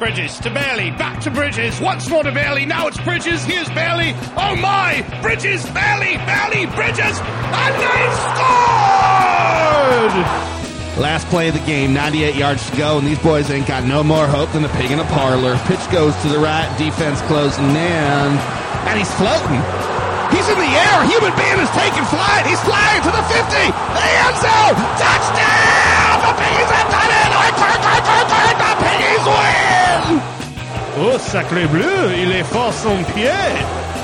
Bridges to Bailey, back to Bridges, once more to Bailey, now it's Bridges, here's Bailey, oh my! Bridges, Bailey, Bailey, Bridges, and they scored! Last play of the game, 98 yards to go, and these boys ain't got no more hope than a pig in a parlor. Pitch goes to the right, defense closing in, and he's floating. He's in the air. Human being is taking flight. He's flying to the 50, the end zone. Touchdown! The Piggies have done Oh, sacré bleu, il est fort son pied.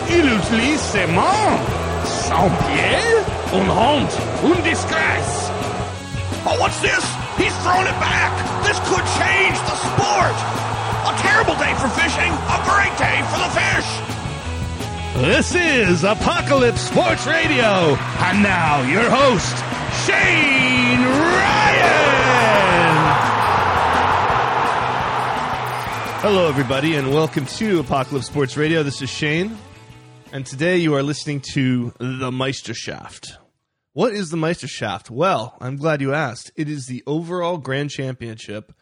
Il utilise ses mains. Son pied? Une honte, une disgrace. Oh, what's this? He's thrown it back. This could change the sport. A terrible day for fishing, a great day for the fish. This is Apocalypse Sports Radio. And now, your host, Shane Ryan. Hello, everybody, and welcome to Apocalypse Sports Radio. This is Shane, and today you are listening to The Meisterschaft. What is the Meisterschaft? Well, I'm glad you asked. It is the overall grand championship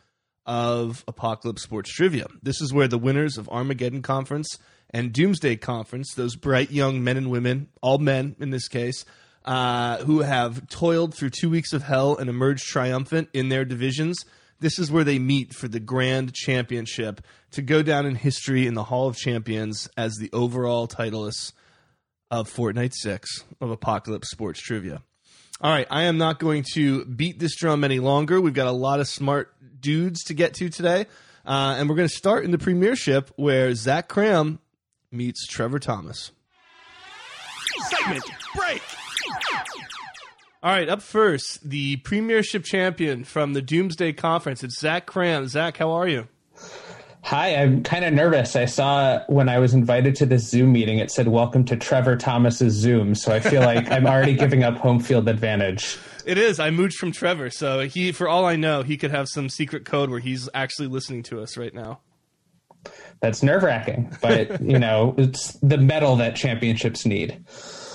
of Apocalypse Sports Trivia. This is where the winners of Armageddon Conference and Doomsday Conference, those bright young men and women, all men in this case, uh, who have toiled through two weeks of hell and emerged triumphant in their divisions, this is where they meet for the grand championship to go down in history in the Hall of Champions as the overall titleists of Fortnight 6 of Apocalypse Sports Trivia. All right, I am not going to beat this drum any longer. We've got a lot of smart dudes to get to today. Uh, and we're going to start in the premiership where Zach Cram meets Trevor Thomas. Segment break. All right, up first, the premiership champion from the Doomsday Conference. It's Zach Cram. Zach, how are you? Hi, I'm kind of nervous. I saw when I was invited to this Zoom meeting, it said, Welcome to Trevor Thomas's Zoom. So I feel like I'm already giving up home field advantage. It is. I mooched from Trevor, so he, for all I know, he could have some secret code where he's actually listening to us right now. That's nerve wracking, but you know, it's the medal that championships need.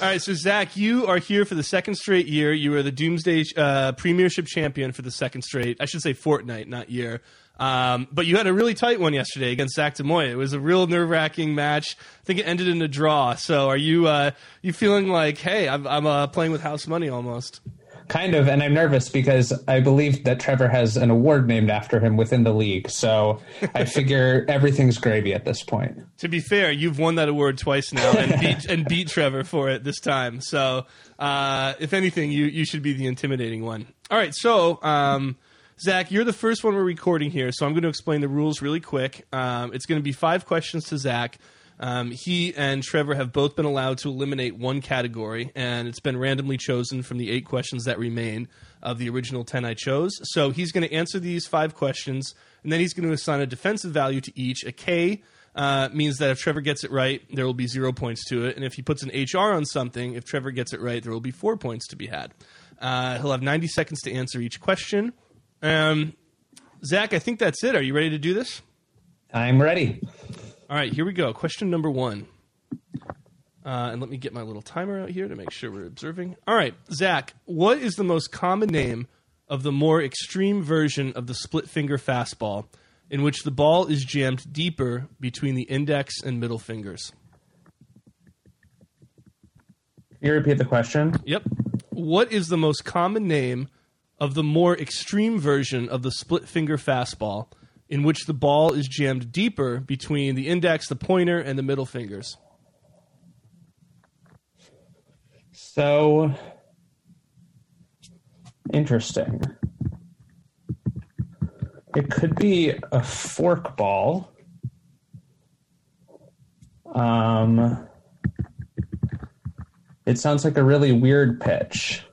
All right, so Zach, you are here for the second straight year. You are the Doomsday uh, Premiership champion for the second straight. I should say fortnight, not year. Um, but you had a really tight one yesterday against Zach Demoy. It was a real nerve wracking match. I think it ended in a draw. So are you uh, you feeling like, hey, I'm, I'm uh, playing with house money almost? Kind of, and I'm nervous because I believe that Trevor has an award named after him within the league. So I figure everything's gravy at this point. To be fair, you've won that award twice now and beat and beat Trevor for it this time. So uh, if anything, you you should be the intimidating one. All right, so. Um, Zach, you're the first one we're recording here, so I'm going to explain the rules really quick. Um, it's going to be five questions to Zach. Um, he and Trevor have both been allowed to eliminate one category, and it's been randomly chosen from the eight questions that remain of the original 10 I chose. So he's going to answer these five questions, and then he's going to assign a defensive value to each. A K uh, means that if Trevor gets it right, there will be zero points to it. And if he puts an HR on something, if Trevor gets it right, there will be four points to be had. Uh, he'll have 90 seconds to answer each question. Um, Zach, I think that's it. Are you ready to do this? I'm ready. All right, here we go. Question number one. Uh, and let me get my little timer out here to make sure we're observing. All right, Zach, what is the most common name of the more extreme version of the split finger fastball, in which the ball is jammed deeper between the index and middle fingers? Can you repeat the question? Yep. What is the most common name of the more extreme version of the split finger fastball, in which the ball is jammed deeper between the index, the pointer, and the middle fingers. So interesting. It could be a fork ball. Um, it sounds like a really weird pitch.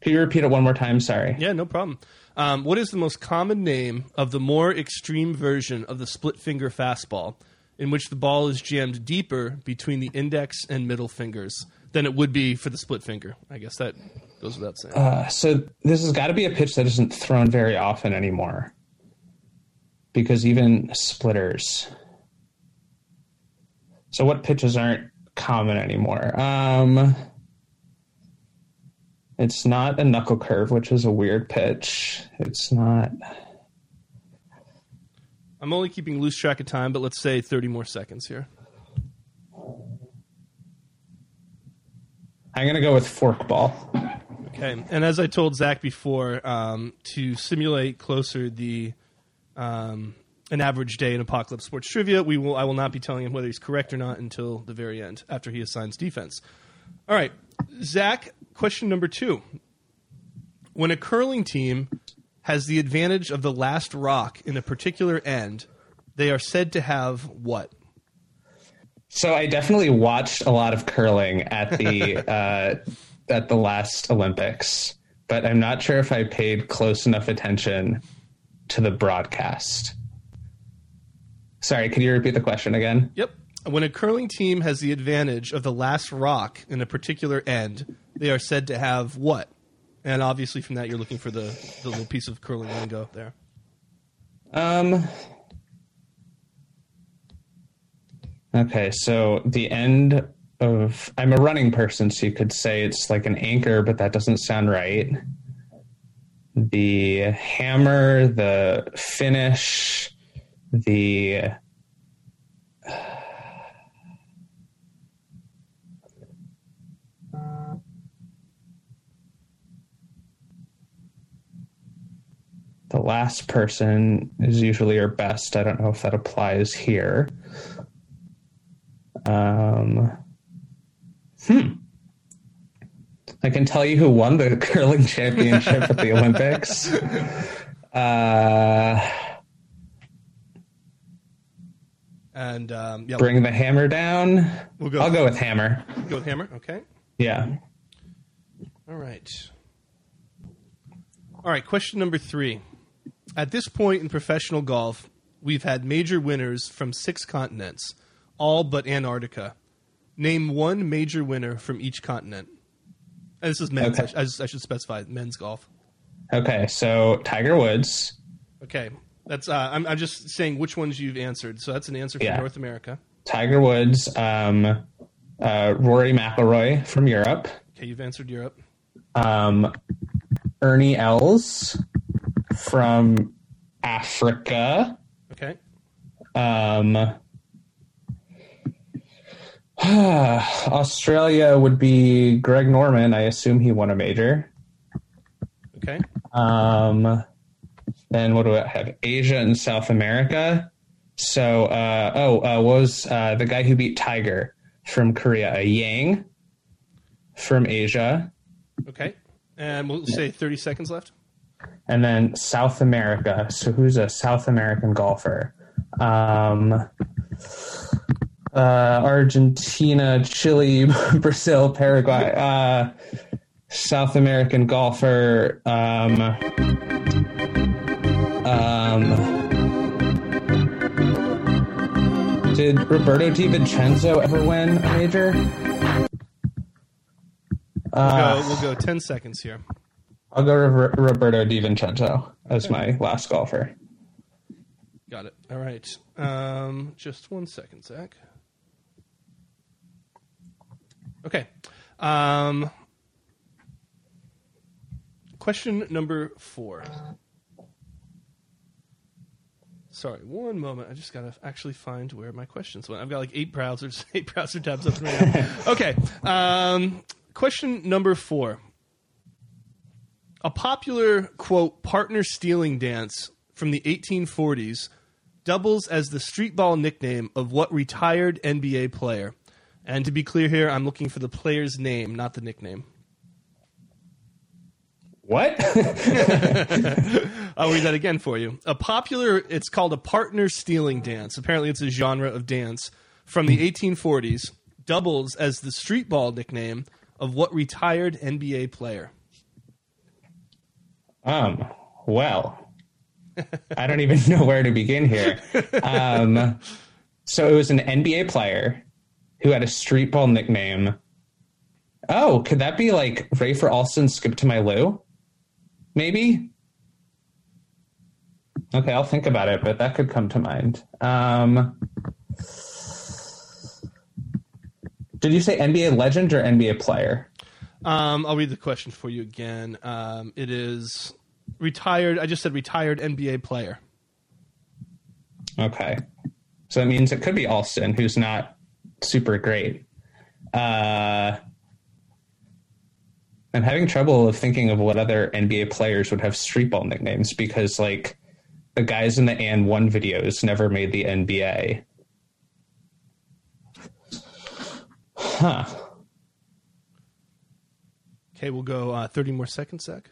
Can you repeat it one more time? Sorry. Yeah, no problem. Um, what is the most common name of the more extreme version of the split finger fastball, in which the ball is jammed deeper between the index and middle fingers than it would be for the split finger? I guess that goes without saying. Uh, so this has got to be a pitch that isn't thrown very often anymore, because even splitters. So what pitches aren't common anymore? Um, it's not a knuckle curve, which is a weird pitch. It's not. I'm only keeping loose track of time, but let's say 30 more seconds here. I'm gonna go with forkball. Okay, and as I told Zach before, um, to simulate closer the um, an average day in Apocalypse Sports Trivia, we will I will not be telling him whether he's correct or not until the very end after he assigns defense. All right, Zach. Question number two: When a curling team has the advantage of the last rock in a particular end, they are said to have what? So I definitely watched a lot of curling at the uh, at the last Olympics, but I'm not sure if I paid close enough attention to the broadcast. Sorry, can you repeat the question again? Yep. When a curling team has the advantage of the last rock in a particular end, they are said to have what? And obviously, from that, you're looking for the, the little piece of curling lingo there. Um. Okay, so the end of I'm a running person, so you could say it's like an anchor, but that doesn't sound right. The hammer, the finish, the the last person is usually your best. I don't know if that applies here. Um, hmm. I can tell you who won the curling championship at the Olympics. Uh, And um, yeah, bring the hammer down. We'll go- I'll go with hammer. go with hammer. Okay. Yeah. All right. All right. Question number three. At this point in professional golf, we've had major winners from six continents, all but Antarctica. Name one major winner from each continent. And this is men's. Okay. I, sh- I should specify men's golf. Okay, so Tiger Woods, Okay, that's. Uh, I'm, I'm just saying which ones you've answered. So that's an answer for Yeah. North America. Tiger Woods, um, uh, Rory McIlroy from Europe, Okay, you've answered Europe. um, Ernie Els from Africa. Okay, Um, Australia would be Greg Norman. I assume he won a major. okay, Um, then what do I have? Asia and South America. So, uh, oh, uh, what was uh, the guy who beat Tiger from Korea? A Yang from Asia. okay. And we'll say 30 seconds left. And then South America. So, who's a South American golfer? Um, uh, Argentina, Chile, Brazil, Paraguay. Uh, South American golfer. Um, um, did Roberto DiVincenzo ever win a major? We'll Uh, go, we'll go 10 seconds here. I'll go Ro- Roberto DiVincenzo as my last golfer. Got it. All right. Um, just one second, Zach. Okay. Um, question number four. Sorry, one moment. I just gotta actually find where my questions went. I've got like eight browsers, eight browser tabs open right now. Okay. Um, question number four. A popular quote partner stealing dance from the 1840s doubles as the streetball nickname of what retired NBA player? And to be clear here, I'm looking for the player's name, not the nickname. What? I'll read that again for you. A popular, it's called a partner stealing dance. Apparently, it's a genre of dance from the 1840s, doubles as the streetball nickname of what retired NBA player? Um, well, I don't even know where to begin here. Um, so it was an NBA player who had a streetball nickname. Oh, could that be like Rafer Alston, Skip to My Lou? Maybe. Okay, I'll think about it, but that could come to mind. Um, did you say NBA legend or NBA player? Um, I'll read the question for you again. Um, it is retired. I just said retired NBA player. Okay. So that means it could be Alston, who's not super great. Uh, I'm having trouble of thinking of what other NBA players would have street ball nicknames because, like, the guys in the AND1 videos never made the NBA. Huh. Okay, we'll go uh, 30 more seconds, Zach.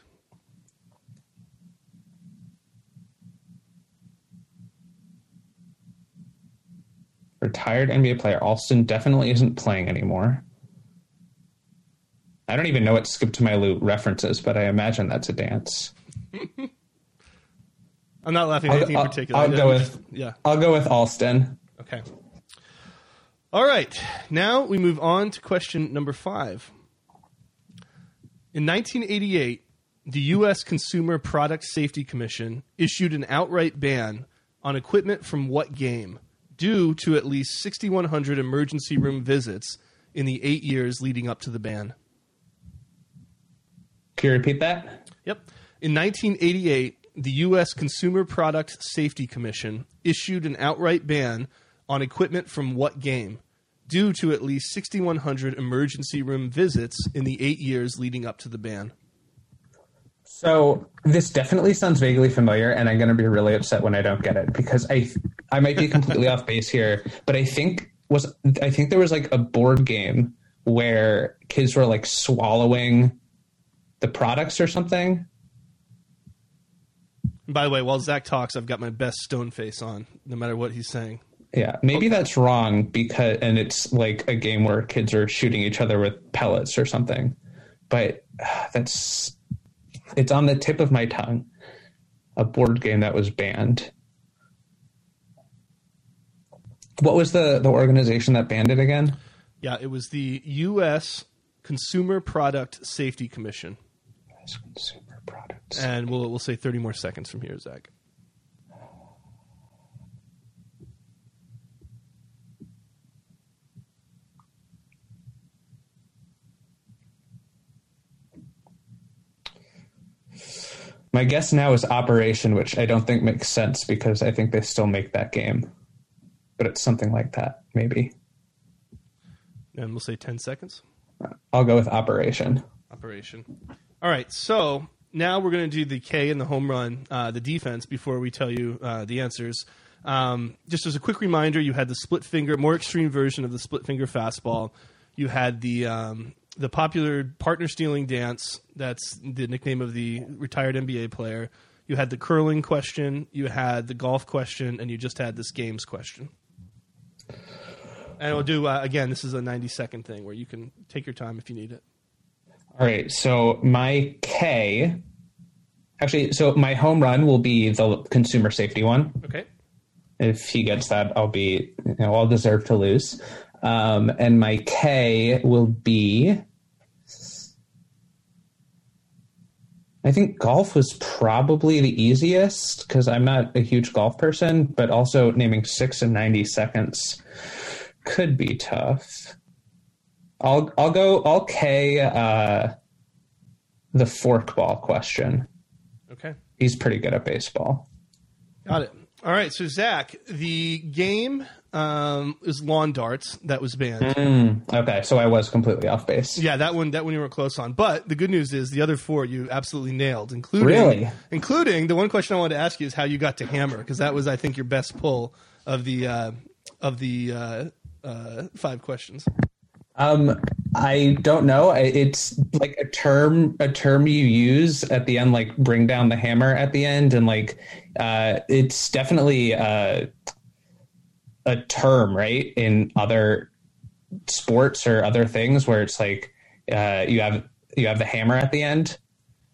Retired NBA player. Alston definitely isn't playing anymore. I don't even know what Skip to My Lou references, but I imagine that's a dance. I'm not laughing at I'll, anything in I'll- particular. I'll go with yeah. I'll go with Alston. Okay. All right. Now we move on to question number five. In 1988, the U.S. Consumer Product Safety Commission issued an outright ban on equipment from what game due to at least 6,100 emergency room visits in the eight years leading up to the ban. Can you repeat that? Yep. In 1988, the U.S. Consumer Product Safety Commission issued an outright ban on equipment from what game due to at least 6,100 emergency room visits in the eight years leading up to the ban. So this definitely sounds vaguely familiar, and I'm going to be really upset when I don't get it because I I might be completely off base here, but I think was I think there was like a board game where kids were like swallowing the products or something. By the way, while Zach talks, I've got my best stone face on, no matter what he's saying. Yeah, maybe that's wrong because and it's like a game where kids are shooting each other with pellets or something. But uh, that's it's on the tip of my tongue. A board game that was banned. What was the the organization that banned it again? Yeah, it was the U.S. Consumer Product Safety Commission. US Consumer products. And we'll, we'll say 30 more seconds from here, Zach. My guess now is Operation, which I don't think makes sense because I think they still make that game. But it's something like that, maybe. And we'll say 10 seconds. I'll go with Operation. operation. All right, so now we're going to do the K and the home run, uh, the defense, before we tell you uh, the answers. Um, just as a quick reminder, you had the split finger, more extreme version of the split finger fastball. You had the um, the popular partner stealing dance. That's the nickname of the retired NBA player. You had the curling question. You had the golf question, and you just had this games question. And we'll do uh, again. This is a ninety second thing where you can take your time if you need it. All right, so my K. Actually, so my home run will be the consumer safety one. Okay. If he gets that, I'll be, you know, I'll deserve to lose. Um, and my K will be. I think golf was probably the easiest because I'm not a huge golf person, but also naming six and 90 seconds could be tough. I'll I'll go I'll K uh, the forkball question. Okay. He's pretty good at baseball. Got it. All right. So, Zach, the game um, is lawn darts that was banned. Mm, okay, so I was completely off base. Yeah, that one that one you were close on. But the good news is the other four you absolutely nailed, including Really? including the one question I wanted to ask you is how you got to hammer because that was I think your best pull of the uh, of the uh, uh, five questions. Um, I don't know. It's like a term, a term you use at the end, like bring down the hammer at the end, and like uh, it's definitely uh, a term, right? In other sports or other things, where it's like uh, you have you have the hammer at the end.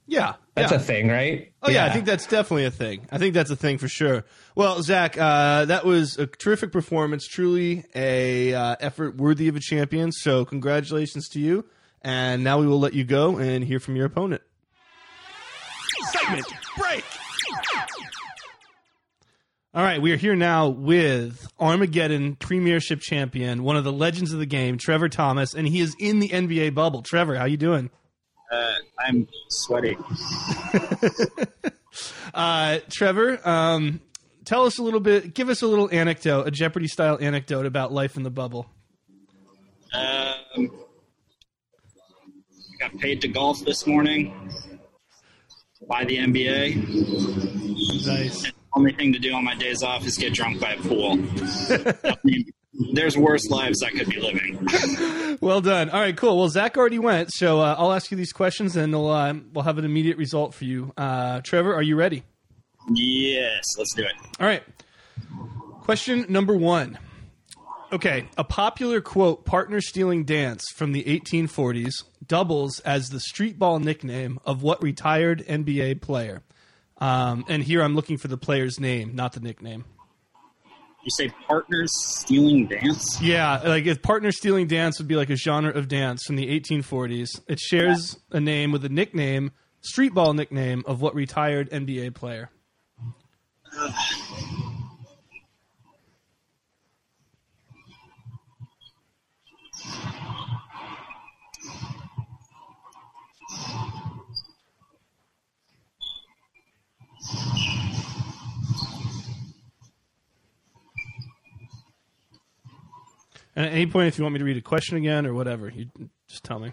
Yeah, That's yeah. a thing, right? Oh yeah. I think that's definitely a thing. I think that's a thing for sure. Well, Zach, uh, that was a terrific performance. Truly a uh, effort worthy of a champion. So congratulations to you. And now we will let you go and hear from your opponent. Segment break. All right, we are here now with Armageddon Premiership champion, one of the legends of the game, Trevor Thomas, and he is in the NBA bubble. Trevor, how you doing? Uh, I'm sweating. Uh, Trevor, um, tell us a little bit. Give us a little anecdote, a Jeopardy style anecdote about life in the bubble. Um, got paid to golf this morning by the NBA. Nice. Only thing to do on my days off is get drunk by a pool. I mean, there's worse lives I could be living. Well done. All right, cool. Well, Zach already went, so uh, I'll ask you these questions, and we'll uh, we'll have an immediate result for you. Uh, Trevor, are you ready? Yes, let's do it. All right. Question number one. Okay, a popular quote partner stealing dance from the 1840s doubles as the street ball nickname of what retired NBA player? Um, and here I'm looking for the player's name, not the nickname. You say partners stealing dance? Yeah, like if partner stealing dance would be like a genre of dance from the 1840s. It shares a name with a nickname, street ball nickname of what retired NBA player? And at any point, if you want me to read a question again or whatever, you just tell me.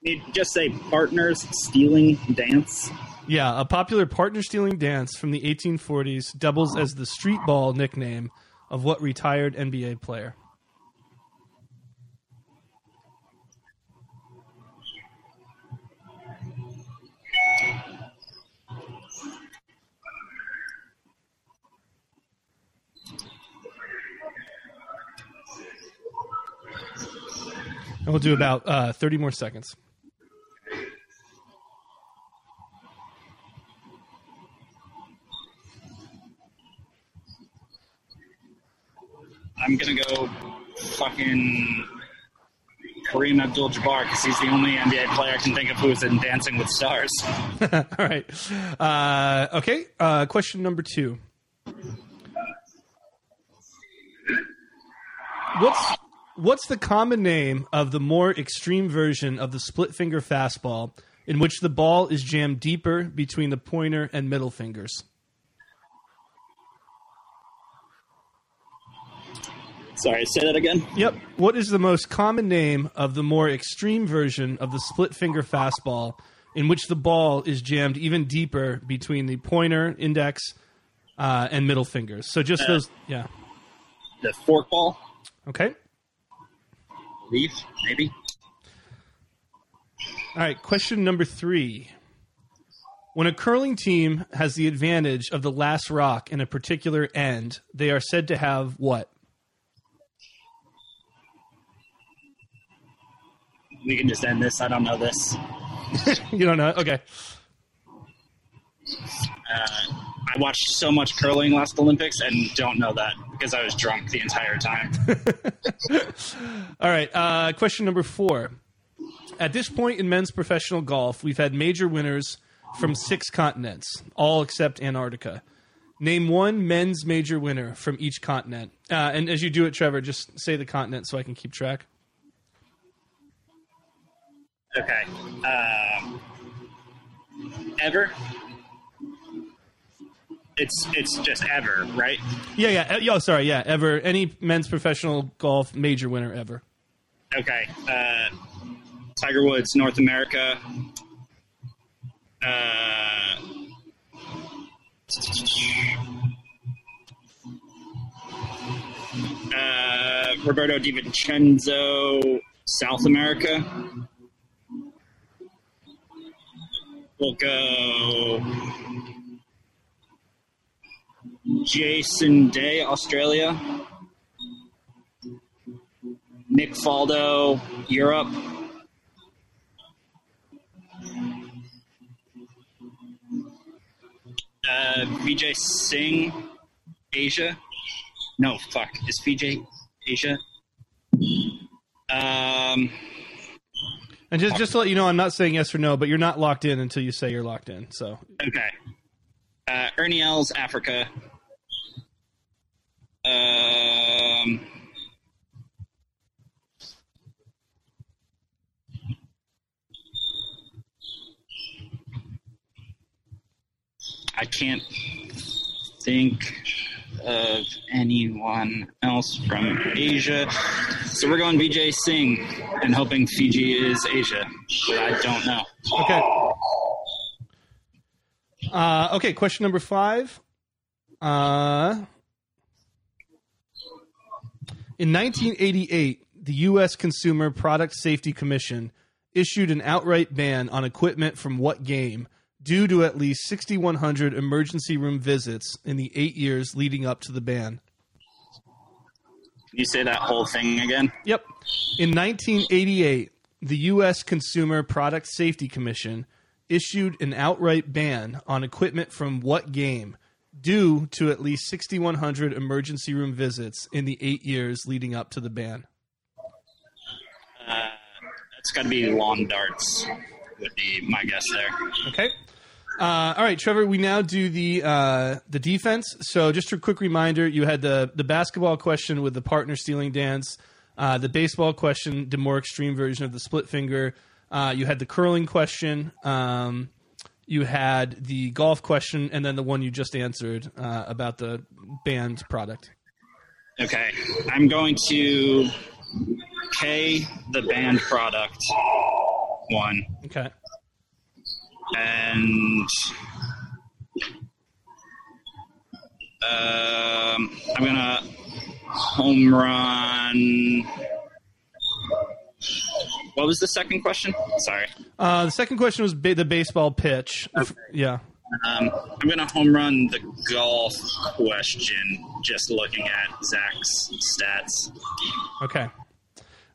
You just say partners stealing dance. Yeah, a popular partner stealing dance from the 1840s doubles as the street ball nickname of what retired NBA player? And we'll do about uh, 30 more seconds. I'm gonna go fucking Kareem Abdul-Jabbar because he's the only NBA player I can think of who's in Dancing with Stars. All right. Uh, okay. Uh, question number two. What's what's the common name of the more extreme version of the split finger fastball in which the ball is jammed deeper between the pointer and middle fingers? Sorry, say that again. Yep. What is the most common name of the more extreme version of the split finger fastball in which the ball is jammed even deeper between the pointer, index, uh, and middle fingers? So just those. Yeah. The fork ball, Okay. Leaf, maybe. All right, question number three. When a curling team has the advantage of the last rock in a particular end, they are said to have what? We can just end this. I don't know this. You don't know? Okay. Uh, I watched so much curling last Olympics and don't know that because I was drunk the entire time. All right, uh, question number four. At this point in men's professional golf, we've had major winners from six continents, all except Antarctica. Name one men's major winner from each continent. Uh, and as you do it, Trevor, just say the continent so I can keep track. Okay. Um, ever? It's it's just ever, right? Yeah, yeah. uh, Oh, sorry. Yeah, ever. Any men's professional golf major winner ever. Okay. Uh, Tiger Woods, North America. Uh, uh, Roberto DiVincenzo, South America. We'll go Jason Day, Australia. Nick Faldo, Europe. Uh, Vijay Singh, Asia. No, fuck. Is Vijay Asia? Um, And just just to let you know, I'm not saying yes or no, but you're not locked in until you say you're locked in. So okay. Uh, Ernie Els, Africa. Um, I can't think of anyone else from Asia. So we're going Vijay Singh and hoping Fiji is Asia, but I don't know. Okay. Uh, okay, question number five. Uh, in 1988, the U.S. Consumer Product Safety Commission issued an outright ban on equipment from what game due to at least 6,100 emergency room visits in the eight years leading up to the ban. You say that whole thing again? Yep. In 1988, the U.S. Consumer Product Safety Commission issued an outright ban on equipment from what game due to at least 6,100 emergency room visits in the eight years leading up to the ban. Uh, it's got to be lawn darts, would be my guess there. Okay. Uh, all right, Trevor. We now do the uh, the defense. So, just a quick reminder: you had the the basketball question with the partner stealing dance, uh, the baseball question, the more extreme version of the split finger. Uh, you had the curling question. Um, you had the golf question, and then the one you just answered uh, about the banned product. Okay, I'm going to K the banned product one. Okay. and um, I'm gonna home run. What was the second question? Sorry. Uh, the second question was ba- the baseball pitch. Yeah. Um, I'm gonna home run the golf question. Just looking at Zach's stats. Okay.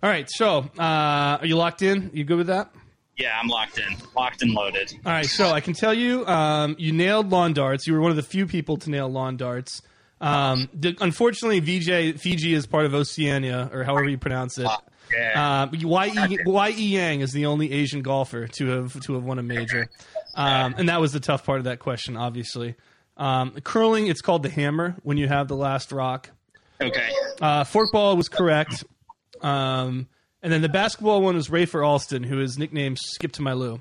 All right. So, uh, are you locked in? You good with that? Yeah, I'm locked in, locked and loaded. All right, so I can tell you, um, you nailed lawn darts. You were one of the few people to nail lawn darts. Um, the, unfortunately, Vijay Fiji is part of Oceania, or however you pronounce it. Yeah. Ye Ye Yang is the only Asian golfer to have to have won a major, um, and that was the tough part of that question. Obviously, um, curling it's called the hammer when you have the last rock. okay. Uh, forkball was correct, um, and then the basketball one was Rafer Alston, who is nicknamed Skip to My Lou.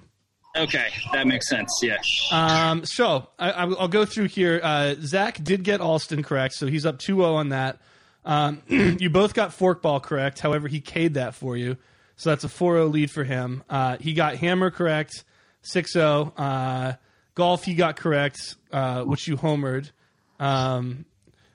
Okay, that makes sense. Yeah. Um, so I, I- I'll go through here. Uh, Zach did get Alston correct, so he's up 2 0 on that. Um, you both got forkball correct. However, he K'd that for you. So that's a 4 0 lead for him. Uh, he got hammer correct, 6 0. Uh, golf, he got correct, uh, which you homered. Um,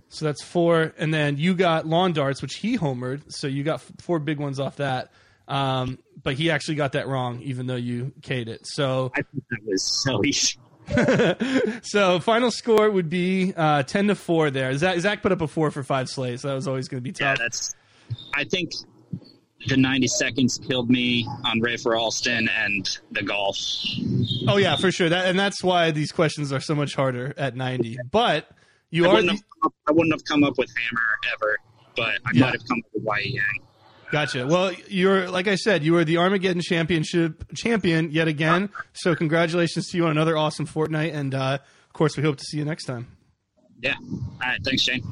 so that's four. And then you got lawn darts, which he homered. So you got f- four big ones off that. Um, but he actually got that wrong, even though you K'd it. So I think that was so easy. so final score would be uh, ten to four. There, Zach, Zach put up a four for five slays. That was always going to be tough. Yeah, that's. I think the 90 seconds killed me on Rafer Alston and the golf. oh yeah, for sure. That and that's why these questions are so much harder at ninety. But you I are wouldn't, have, I wouldn't have come up with Hammer ever, but I Yeah. might have come up with Wai Yang. Gotcha. Well, you're like I said, you are the Armageddon Championship champion yet again. So congratulations to you on another awesome fortnight, and uh, of course we hope to see you next time. Yeah. All right. Thanks, Shane.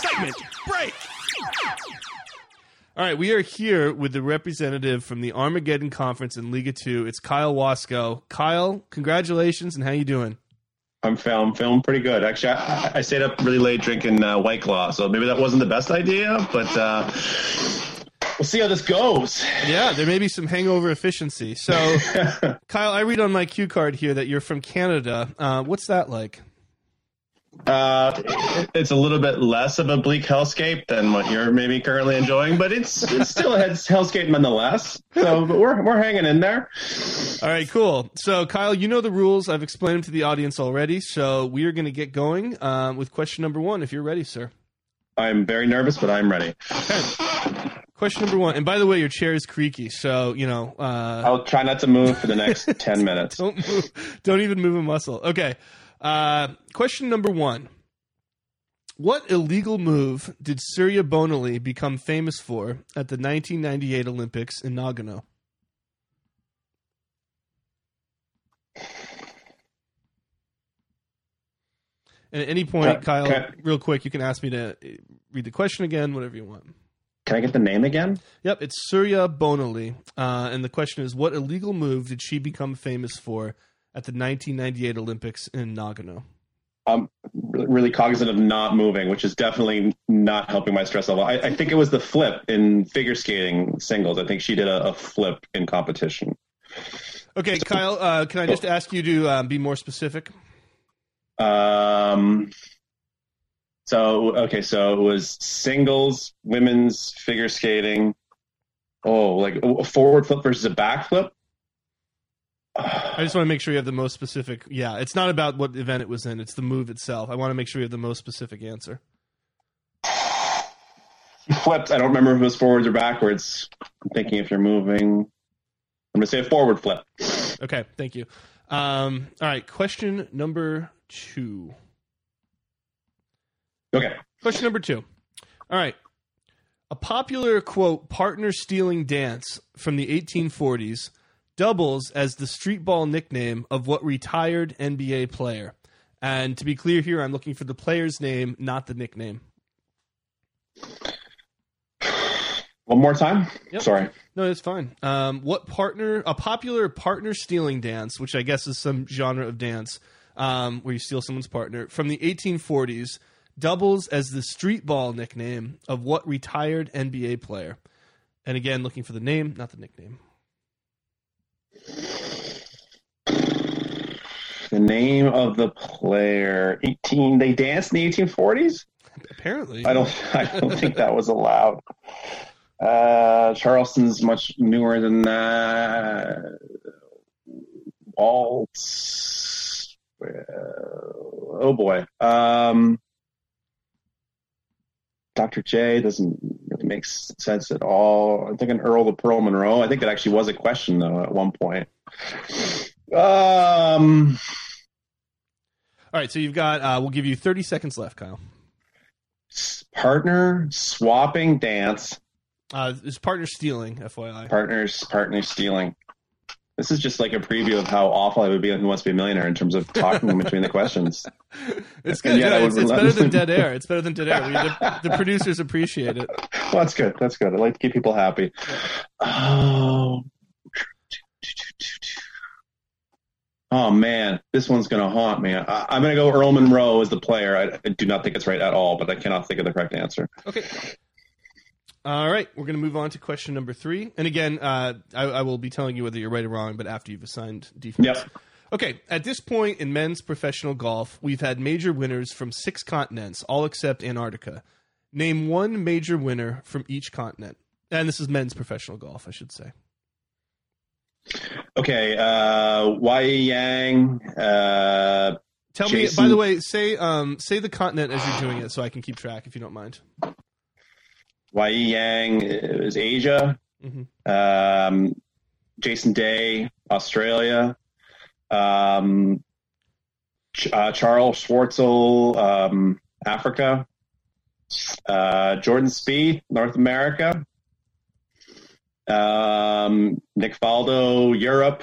Segment break. All right, we are here with the representative from the Armageddon Conference in Liga Two. It's Kyle Wasco. Kyle, congratulations, and how you doing? I'm feeling, feeling pretty good. Actually, I, I stayed up really late drinking uh, White Claw, so maybe that wasn't the best idea, but uh, we'll see how this goes. Yeah, there may be some hangover efficiency. So, Kyle, I read on my cue card here that you're from Canada. Uh, what's that like? Uh, it's a little bit less of a bleak hellscape than what you're maybe currently enjoying, but it's, it's still a hellscape nonetheless. So but we're we're hanging in there. All right, cool. So, Kyle, you know the rules. I've explained them to the audience already. So, we are going to get going um, with question number one. If you're ready, sir. I'm very nervous, but I'm ready. Question number one. And by the way, your chair is creaky, so you know. Uh, I'll try not to move for the next ten minutes. don't move, don't even move a muscle. Okay. Uh, question number one. What illegal move did Surya Bonaly become famous for at the 1998 Olympics in Nagano? And at any point, Can- Kyle, can- real quick, you can ask me to uh, read the question again, whatever you want. Can I get the name again? Yep, it's Surya Bonaly. Uh, and the question is what illegal move did she become famous for at the 1998 Olympics in Nagano? I'm really cognizant of not moving, which is definitely not helping my stress level. I, I think it was the flip in figure skating singles. I think she did a, a flip in competition. Okay, Kyle, uh, can I just ask you to uh, be more specific? Um, so okay, so it was singles, women's figure skating. Oh, like a forward flip versus a back flip. I just want to make sure you have the most specific. Yeah, it's not about what event it was in; it's the move itself. I want to make sure you have the most specific answer. Flipped. I don't remember if it was forwards or backwards. I'm thinking if you're moving. I'm gonna say a forward flip. Okay, thank you. Um, all right, question number two. Okay. Question number two. All right. A popular quote partner stealing dance from the 1840s doubles as the street ball nickname of what retired NBA player. And to be clear here, I'm looking for the player's name, not the nickname. One more time. Yep. Sorry. No, it's fine. Um, what partner? A popular partner stealing dance, which I guess is some genre of dance um, where you steal someone's partner from the 1840s, doubles as the street ball nickname of what retired NBA player. And again, looking for the name, not the nickname. The name of the player. 18. They danced in the 1840s. Apparently, I don't. I don't think that was allowed. Uh, Charleston's much newer than that. Waltz. Uh, oh boy. Um, Dr. J doesn't really make sense at all. I'm thinking Earl the Pearl Monroe. I think it actually was a question though at one point. Um. All right, so you've got. Uh, we'll give you 30 seconds left, Kyle. Partner swapping dance. Uh, it's partner stealing, FYI. Partners partner stealing. This is just like a preview of how awful I would be on Who Wants to Be a Millionaire in terms of talking in between the questions. It's good. Yeah, it's, it's better than dead air. It's better than dead air. We, the, the producers appreciate it. Well, that's good. That's good. I like to keep people happy. Oh. Oh man, this one's gonna haunt me. I, I'm gonna go Earl Monroe as the player. I, I do not think it's right at all, but I cannot think of the correct answer. Okay. All right, we're going to move on to question number three. And again, uh, I, I will be telling you whether you're right or wrong, but after you've assigned defense. Yep. Okay, at this point in men's professional golf, we've had major winners from six continents, all except Antarctica. Name one major winner from each continent. And this is men's professional golf, I should say. Okay, uh, Wai Yang. Uh, Tell Jason- me, by the way, say um, say the continent as you're doing it, so I can keep track, if you don't mind. Wai Yang is Asia. Mhm. Um, Jason Day, Australia. Um, Ch- uh, Charles Schwartzel, um, Africa. Uh, Jordan Spieth, North America. Um, Nick Faldo, Europe.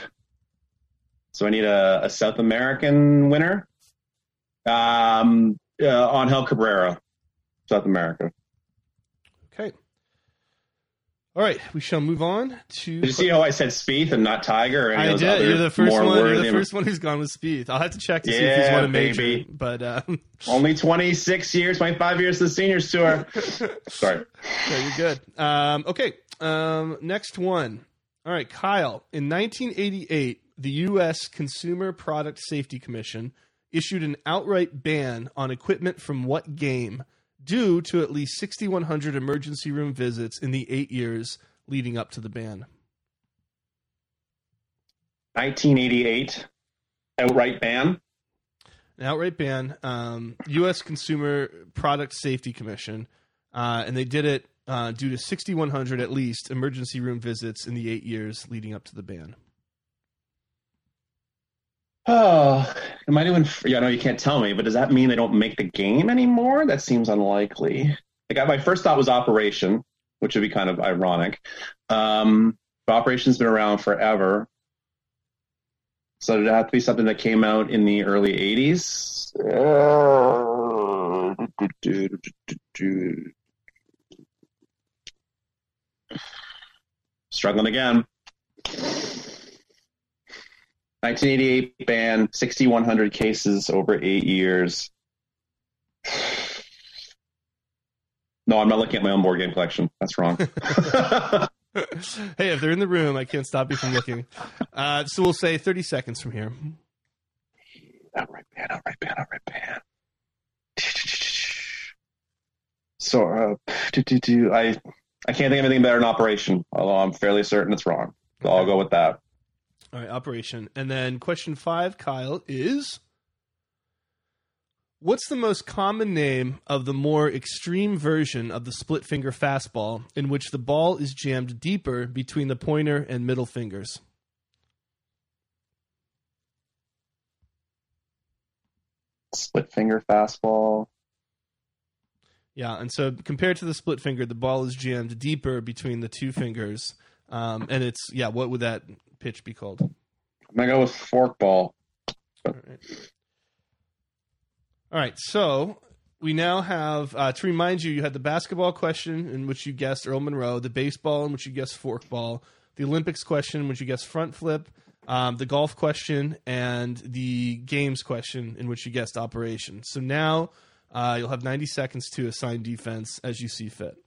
So I need a, a South American winner. Um, uh, Angel Cabrera, South America. Okay. All right, we shall move on to. Did you see how I said Spieth and not Tiger? I did. You're the first one. You're the first one who's gone with Spieth. I'll have to check to see if he's Yeah, won a major. baby. But um, Only 26 years, 25 years the seniors tour. Sorry. no, you're good. Um, okay. Um, next one. All right, Kyle. In 1988, the U.S. Consumer Product Safety Commission issued an outright ban on equipment from what game due to at least 6,100 emergency room visits in the eight years leading up to the ban. 1988, outright ban. an outright ban. Um, U.S. Consumer Product Safety Commission, uh, and they did it uh, due to 6,100 at least emergency room visits in the eight years leading up to the ban. Oh, am I doing? Yeah, no, you can't tell me, but does that mean they don't make the game anymore? That seems unlikely. Like, my first thought was Operation, which would be kind of ironic. Um, Operation's been around forever. So did it have to be something that came out in the early 80s? Struggling again. 1988 ban, 6,100 cases over eight years. No, I'm not looking at my own board game collection. That's wrong. hey, if they're in the room, I can't stop you from looking. Uh, so we'll say 30 seconds from here. outright ban, outright ban, outright ban. So, uh, do, do, do, I, I can't think of anything better than Operation, although I'm fairly certain it's wrong. So I'll go with that. All right, operation. And then question five, Kyle, is What's the most common name of the more extreme version of the split finger fastball in which the ball is jammed deeper between the pointer and middle fingers? Split finger fastball. Yeah, and so compared to the split finger, the ball is jammed deeper between the two fingers. Um, and it's, yeah, what would that pitch be called? I'm gonna go with forkball. All right. All right, so we now have uh, to remind you: you had the basketball question in which you guessed Earl Monroe, the baseball in which you guessed forkball, the Olympics question in which you guessed front flip, um, the golf question, and the games question in which you guessed operation. So now uh, you'll have 90 seconds to assign defense as you see fit.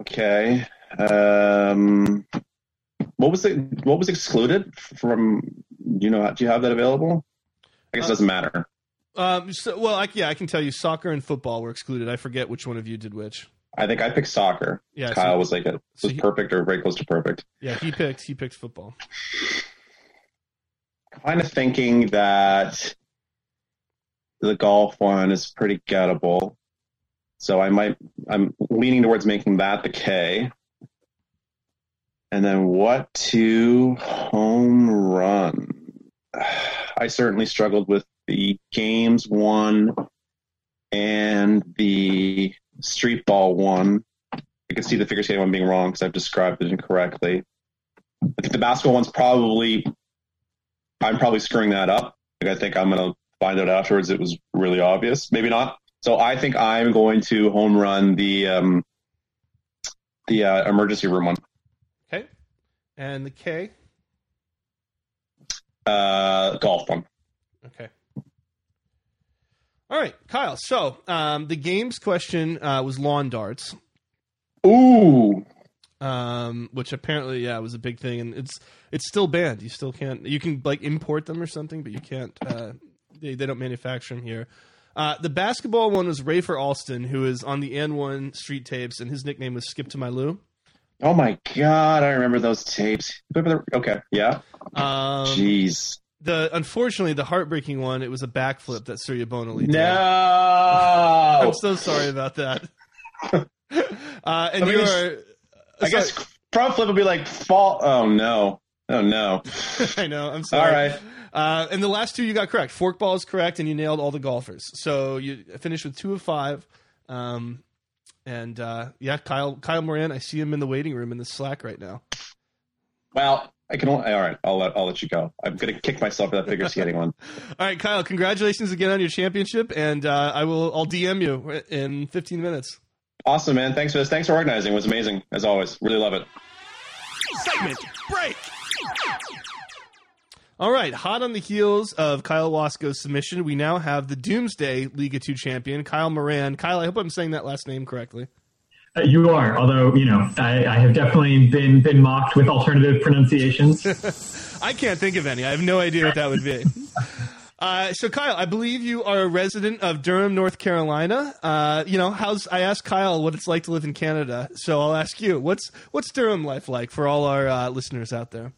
Okay. Um, what was it? What was excluded from? Do you know? Do you have that available? I guess it doesn't matter. Um, so, well, I, yeah, I can tell you, soccer and football were excluded. I forget which one of you did which. I think I picked soccer. Yeah, Kyle so- was like a so was he- perfect or very close to perfect. Yeah, he picked he picked football. Kind of thinking that the golf one is pretty gettable, so I might. I'm leaning towards making that the K. And then what to home run? I certainly struggled with the games one and the street ball one. I can see the figure skating one being wrong because I've described it incorrectly. I think the basketball one's probably, I'm probably screwing that up. Like, I think I'm going to find out afterwards it was really obvious. Maybe not. So I think I'm going to home run the, um, the uh, emergency room one. Okay, and the K. Uh, golf one. Okay. All right, Kyle. So um, the games question uh, was lawn darts, Ooh. um, which apparently, yeah, was a big thing, and it's it's still banned. You still can't. You can like import them or something, but you can't. Uh, they they don't manufacture them here. Uh, the basketball one was Rafer Alston, who is on the AND1 street tapes, and his nickname was Skip to My Lou. Oh my god, I remember those tapes. Okay, yeah. Um, Jeez. the unfortunately the heartbreaking one, it was a backflip that Surya Bonaly did. No. I'm so sorry about that. uh, and mean, you are. I guess front flip would be like fall. Oh no. Oh no. I know. I'm sorry. All right. Uh, and the last two you got correct. Forkball is correct, and you nailed all the golfers. So you finished with two of five. Um, and uh, yeah, Kyle Kyle Moran, I see him in the waiting room in the Slack right now. Well, I can. Only, all right. I'll let I'll let you go. I'm gonna kick myself for that figure skating one. All right, Kyle, congratulations again on your championship, and uh, I will I'll DM you in 15 minutes. Awesome, man. Thanks for this. Thanks for organizing. It was amazing as always. Really love it. Segment break. All right, hot on the heels of Kyle Wasco's submission, we now have the Doomsday Liga 2 champion, Kyle Moran. Kyle, I hope I'm saying that last name correctly. Uh, You are, although you know, I, I have definitely been been mocked with alternative pronunciations. I can't think of any. I have no idea what that would be. Uh, so, Kyle, I believe you are a resident of Durham, North Carolina. Uh, you know, how's I asked Kyle what it's like to live in Canada, so I'll ask you what's what's Durham life like for all our uh, listeners out there.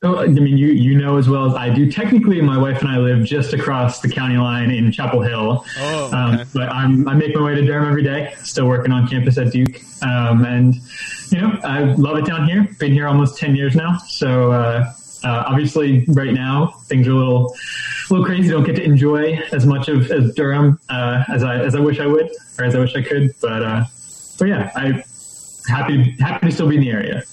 I mean, you you know as well as I do. Technically, my wife and I live just across the county line in Chapel Hill. Oh, okay. um, but I'm I make my way to Durham every day. Still working on campus at Duke, um, and you know I love it down here. Been here almost ten years now. So uh, uh, obviously, right now things are a little a little crazy. Don't get to enjoy as much of as Durham uh, as I as I wish I would, or as I wish I could. But uh, but yeah, I happy happy to still be in the area.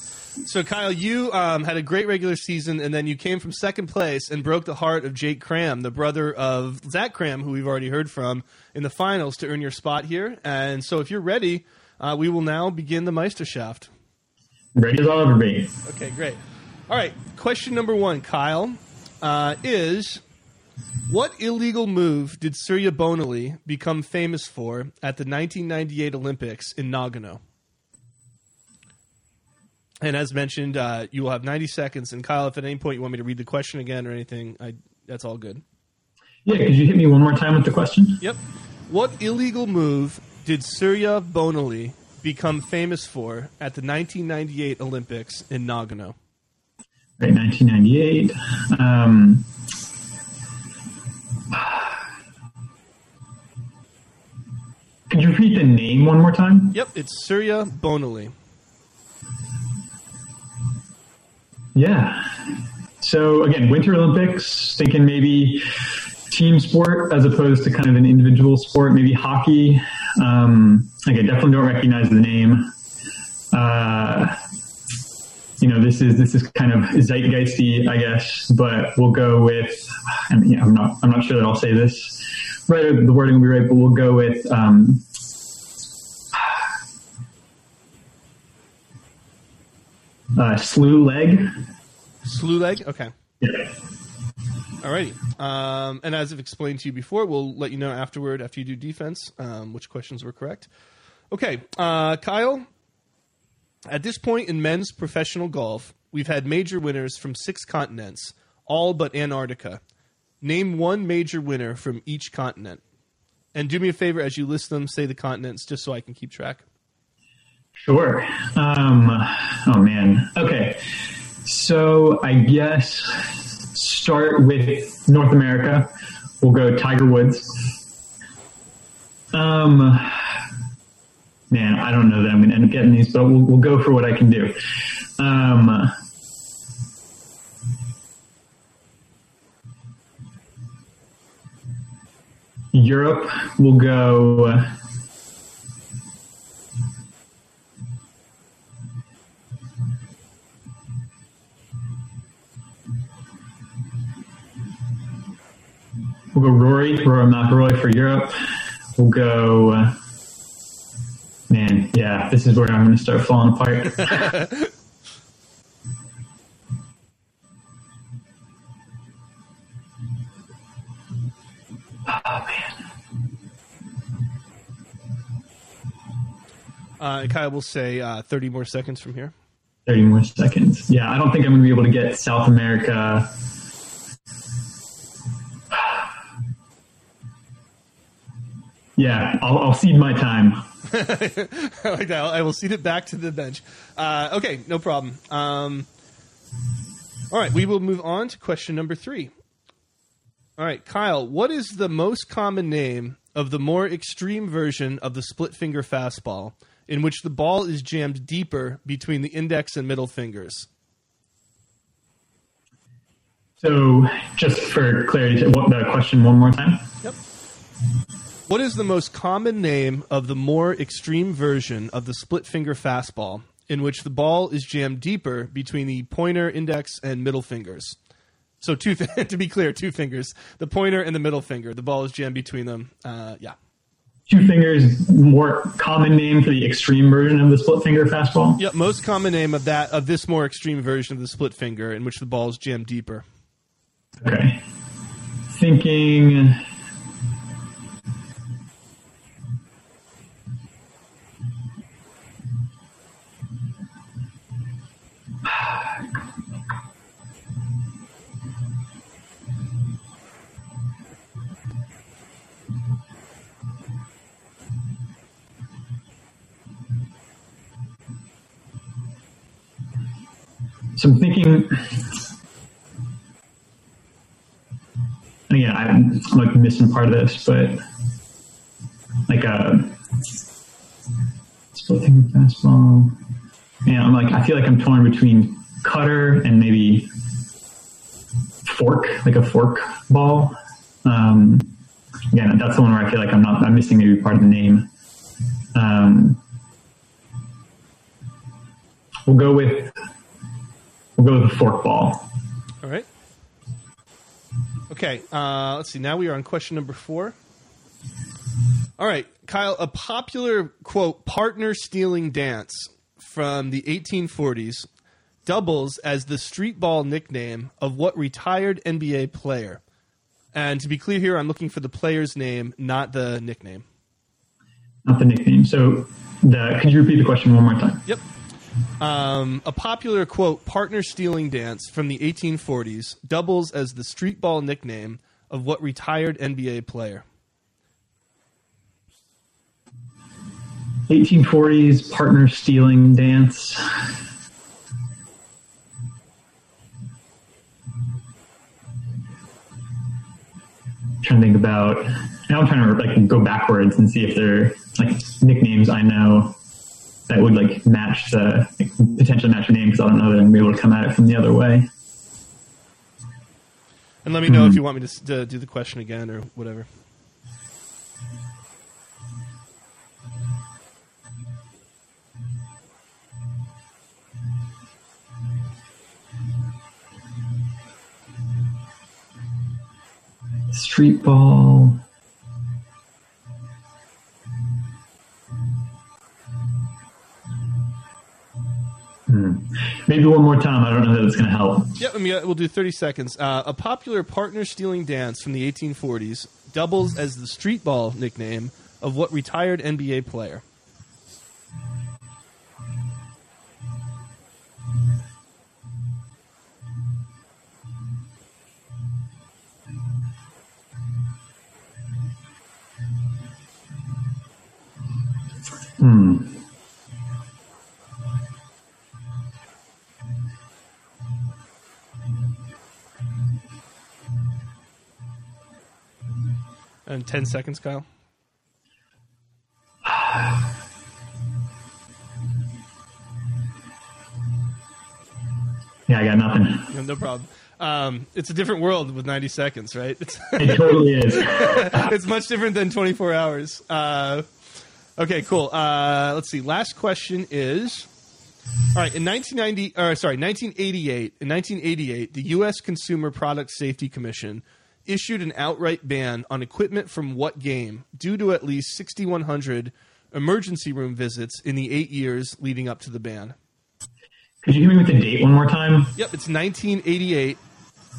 So, Kyle, you um, had a great regular season, and then you came from second place and broke the heart of Jake Cram, the brother of Zach Cram, who we've already heard from in the finals, to earn your spot here. And so, if you're ready, uh, we will now begin the Meisterschaft. Ready as I'll ever be. Okay, great. All right, question number one, Kyle, uh, is What illegal move did Surya Bonaly become famous for at the 1998 Olympics in Nagano? And as mentioned, uh, you will have 90 seconds. And Kyle, if at any point you want me to read the question again or anything, I, that's all good. Yeah, could you hit me one more time with the question? Yep. What illegal move did Surya Bonaly become famous for at the 1998 Olympics in Nagano? Right, 1998. Um, could you repeat the name one more time? Yep, it's Surya Bonaly. Yeah. So again, Winter Olympics, thinking maybe team sport as opposed to kind of an individual sport, maybe hockey. Um, again, definitely don't recognize the name. Uh, you know, this is this is kind of zeitgeisty, I guess, but we'll go with. I mean, I'm not I'm not sure that I'll say this right. The wording will be right, but we'll go with. Um, uh, slew leg. Slew leg? Okay. Yeah. Alrighty. Um, and as I've explained to you before, we'll let you know afterward, after you do defense, um, which questions were correct. Okay. Uh, Kyle, at this point in men's professional golf, we've had major winners from six continents, all but Antarctica. Name one major winner from each continent. And do me a favor as you list them, say the continents, just so I can keep track. Sure. Um, oh man. Okay. So I guess start with North America. We'll go Tiger Woods. Um, man, I don't know that I'm going to end up getting these, but we'll, we'll go for what I can do. Um, Europe, we'll go. We'll go Rory, Rory McIlroy for Europe. We'll go. Uh, man, yeah, this is where I'm going to start falling apart. oh man. Uh, Kyle will say uh, 30 more seconds from here. 30 more seconds. Yeah, I don't think I'm going to be able to get South America. Yeah, I'll, I'll cede my time. I like. I will cede it back to the bench. Uh, okay, no problem. Um, all right, we will move on to question number three. All right, Kyle, what is the most common name of the more extreme version of the split finger fastball, in which the ball is jammed deeper between the index and middle fingers? So, just for clarity, what the question one more time? What is the most common name of the more extreme version of the split finger fastball, in which the ball is jammed deeper between the pointer, index, and middle fingers? So, two to be clear, two fingers, the pointer and the middle finger. The ball is jammed between them. Uh, yeah. Two fingers, more common name for the extreme version of the split finger fastball. Yep. Most common name of that of this more extreme version of the split finger, in which the ball is jammed deeper. Okay. Thinking. Again, I'm, like missing part of this, but like a split finger fastball. Yeah, I'm like I feel like I'm torn between cutter and maybe fork, like a fork ball. Um, again, that's the one where I feel like I'm not I'm missing maybe part of the name. Um, we'll go with we'll go with the fork ball. All right. Okay. Uh, let's see. Now we are on question number four. All right, Kyle. A popular quote partner stealing dance from the 1840s doubles as the street ball nickname of what retired NBA player? And to be clear here, I'm looking for the player's name, not the nickname. Not the nickname. So, the, could you repeat the question one more time? Yep. Um, a popular quote partner stealing dance from the 1840s doubles as the street ball nickname of what retired NBA player? 1840s partner stealing dance. trying to think about. Now I'm trying to like go backwards and see if there are like nicknames I know that would like match the like, potentially match your name because I don't know that I'm able to come at it from the other way. And let me know mm-hmm. if you want me to, to do the question again or whatever. Street ball. Maybe one more time. I don't know that it's going to help. Yep, I mean, we'll do 30 seconds. Uh, a popular partner stealing dance from the 1840s doubles as the street ball nickname of what retired NBA player? 10 seconds, Kyle. Yeah, I got nothing. No problem. Um, it's a different world with 90 seconds, right? It's, it totally is. it's much different than 24 hours. Uh, okay, cool. Uh, let's see. Last question is. All right, in 1990, or sorry, 1988, in 1988, the U.S. Consumer Product Safety Commission issued an outright ban on equipment from what game due to at least 6,100 emergency room visits in the eight years leading up to the ban. Could you give me with the date one more time? Yep, it's 1988.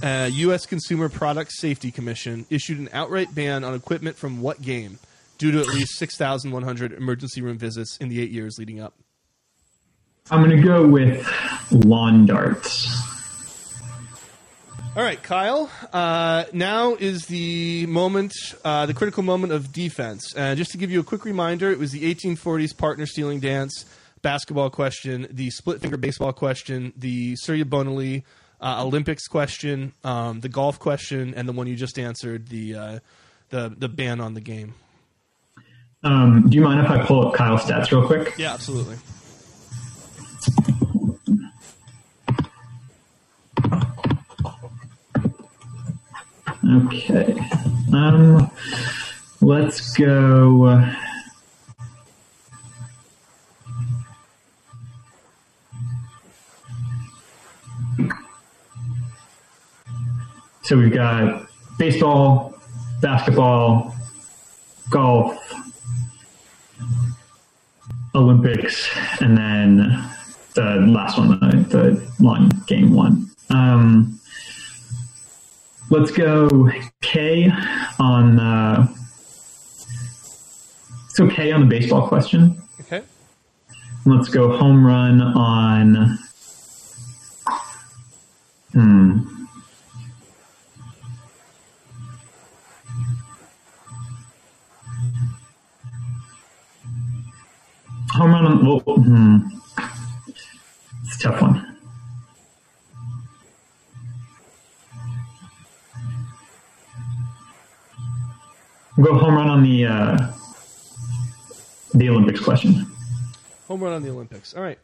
Uh, U.S. Consumer Product Safety Commission issued an outright ban on equipment from what game due to at least 6,100 emergency room visits in the eight years leading up? I'm going to go with lawn darts. All right, Kyle. Uh, now is the moment, uh, the critical moment of defense. Uh, just to give you a quick reminder, it was the 1840s partner stealing dance basketball question, the split finger baseball question, the Surya Bonaly uh, Olympics question, um, the golf question, and the one you just answered, the uh, the the ban on the game. Um, do you mind if I pull up Kyle's stats real quick? Yeah, absolutely. Okay. Um, let's go. So we've got baseball, basketball, golf, Olympics, and then the last one, the, the long game one. Um, Let's go K on. Uh, so K on the baseball question. Okay. Let's go home run on. Hmm. Home run on. Well, hmm. It's a tough one. Go home run on the uh, the Olympics question. Home run on the Olympics. All right.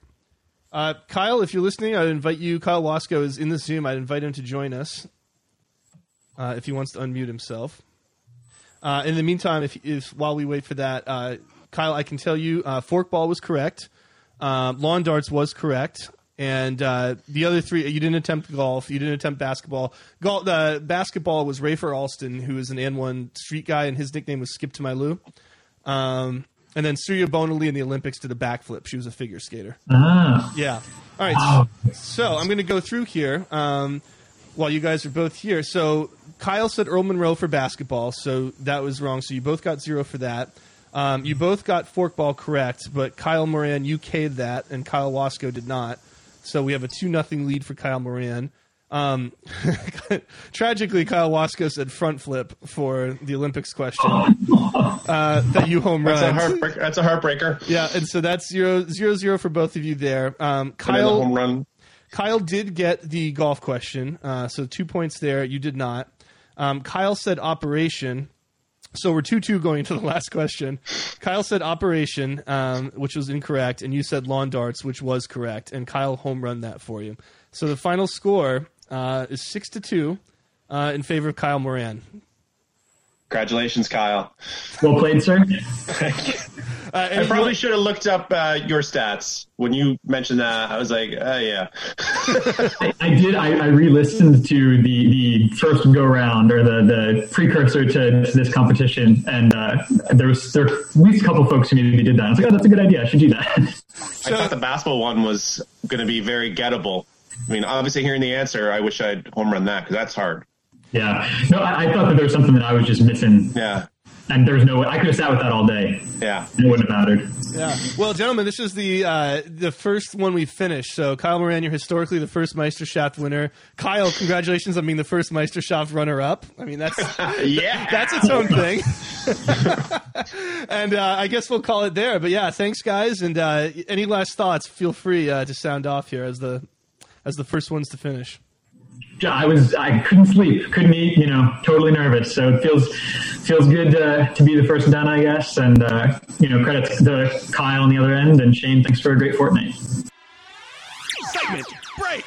Uh, Kyle, if you're listening, I'd invite you. Kyle Wasco is in the Zoom. I'd invite him to join us uh, if he wants to unmute himself. Uh, in the meantime, if, if while we wait for that, uh, Kyle, I can tell you, uh, forkball was correct. Uh, lawn darts was correct. And uh, the other three, you didn't attempt golf, you didn't attempt basketball. Golf, uh, basketball was Rafer Alston, who is an AND1 street guy, and his nickname was Skip to My Lou. Um, and then Surya Bonaly in the Olympics did a backflip. She was a figure skater. Ah. Yeah. All right. Oh. So I'm going to go through here. Um, while you guys are both here. So Kyle said Earl Monroe for basketball, so that was wrong. So you both got zero for that. Um, you both got forkball correct, but Kyle Moran you K'd that, and Kyle Wasco did not. So we have a two nothing lead for Kyle Moran. Um, tragically, Kyle Wasco said front flip for the Olympics question uh, that you home run. That's a heartbreaker. That's a heartbreaker. Yeah, and so that's zero zero zero for both of you there. Um, the Kyle home run. Kyle did get the golf question, uh, so two points there. You did not. Um, Kyle said operation. So we're 2 2 going into the last question. Kyle said operation, um, which was incorrect, and you said lawn darts, which was correct, and Kyle home run that for you. So the final score uh, is 6 to 2 uh, in favor of Kyle Moran. Congratulations, Kyle. Well played, sir. Uh, I and probably should have looked up uh, your stats when you mentioned that. I was like, oh yeah. I did. I, I re-listened to the the first go round or the the precursor to, to this competition, and uh, there was there were at least a couple folks who maybe did that. I was like, oh, that's a good idea. I should do that. I thought the basketball one was going to be very gettable. I mean, obviously, hearing the answer, I wish I'd home run that because that's hard. Yeah. No, I, I thought that there was something that I was just missing, Yeah, and there's no way I could have sat with that all day. yeah. It wouldn't have mattered. Yeah. Well, gentlemen, this is the uh, the first one we finished. So, Kyle Moran, you're historically the first Meisterschaft winner. Kyle, congratulations on being the first Meisterschaft runner up. I mean, that's Yeah. that's its own thing. and uh, I guess we'll call it there. But yeah, thanks, guys. And uh, any last thoughts? Feel free uh, to sound off here as the as the first ones to finish. I was I couldn't sleep, couldn't eat, you know, totally nervous. So it feels feels good uh, to be the first done, I guess. And uh, you know, credits to Kyle on the other end, and Shane. Thanks for a great fortnight. Segment break.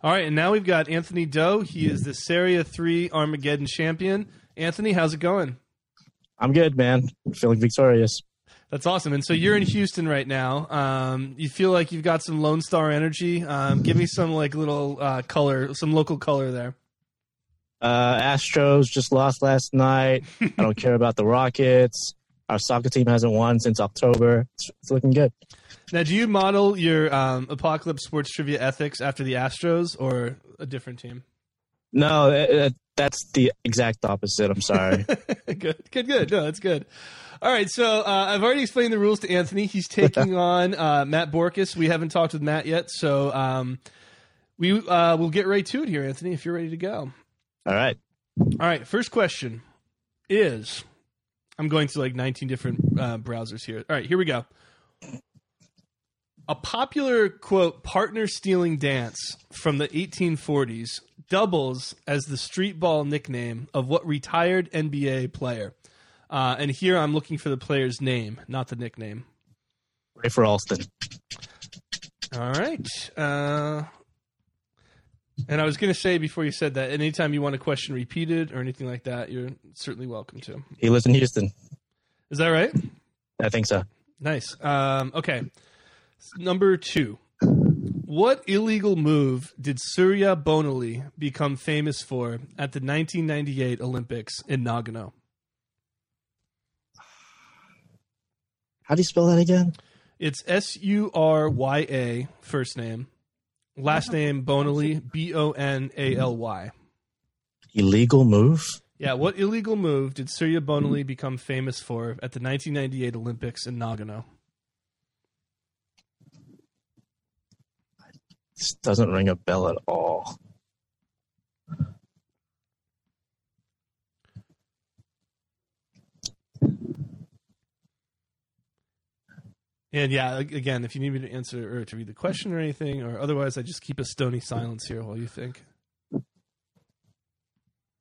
All right, and now we've got Anthony Doe. He is the Serie 3 Armageddon champion. Anthony, how's it going? I'm good, man. Feeling victorious. That's awesome. And so you're in Houston right now. Um, you feel like you've got some Lone Star energy. Um, give me some like little uh, color, some local color there. Uh, Astros just lost last night. I don't care about the Rockets. Our soccer team hasn't won since October. It's, it's looking good. Now, do you model your um, Apocalypse Sports Trivia ethics after the Astros or a different team? No, it, it, that's the exact opposite. I'm sorry. good, good, good. No, that's good. All right, so uh, I've already explained the rules to Anthony. He's taking on uh, Matt Borkus. We haven't talked with Matt yet, so um, we uh, will get right to it here, Anthony. If you're ready to go. All right. All right, first question is I'm going to like 19 different uh, browsers here. All right, here we go. A popular quote partner stealing dance from the 1840s doubles as the street ball nickname of what retired NBA player? Uh, and here I'm looking for the player's name, not the nickname. Rafer Alston. All right. Uh, and I was going to say before you said that, anytime you want a question repeated or anything like that, you're certainly welcome to. He lives in Houston. Is that right? I think so. Nice. Um, okay. Number two. What illegal move did Surya Bonaly become famous for at the 1998 Olympics in Nagano? How do you spell that again? It's S U R Y A, first name. Last uh-huh. name Bonaly B O N A L Y. Illegal move? Yeah, what illegal move did Surya Bonaly become famous for at the 1998 Olympics in Nagano? This doesn't ring a bell at all. And yeah, again, if you need me to answer or to read the question or anything, or otherwise, I just keep a stony silence here while you think.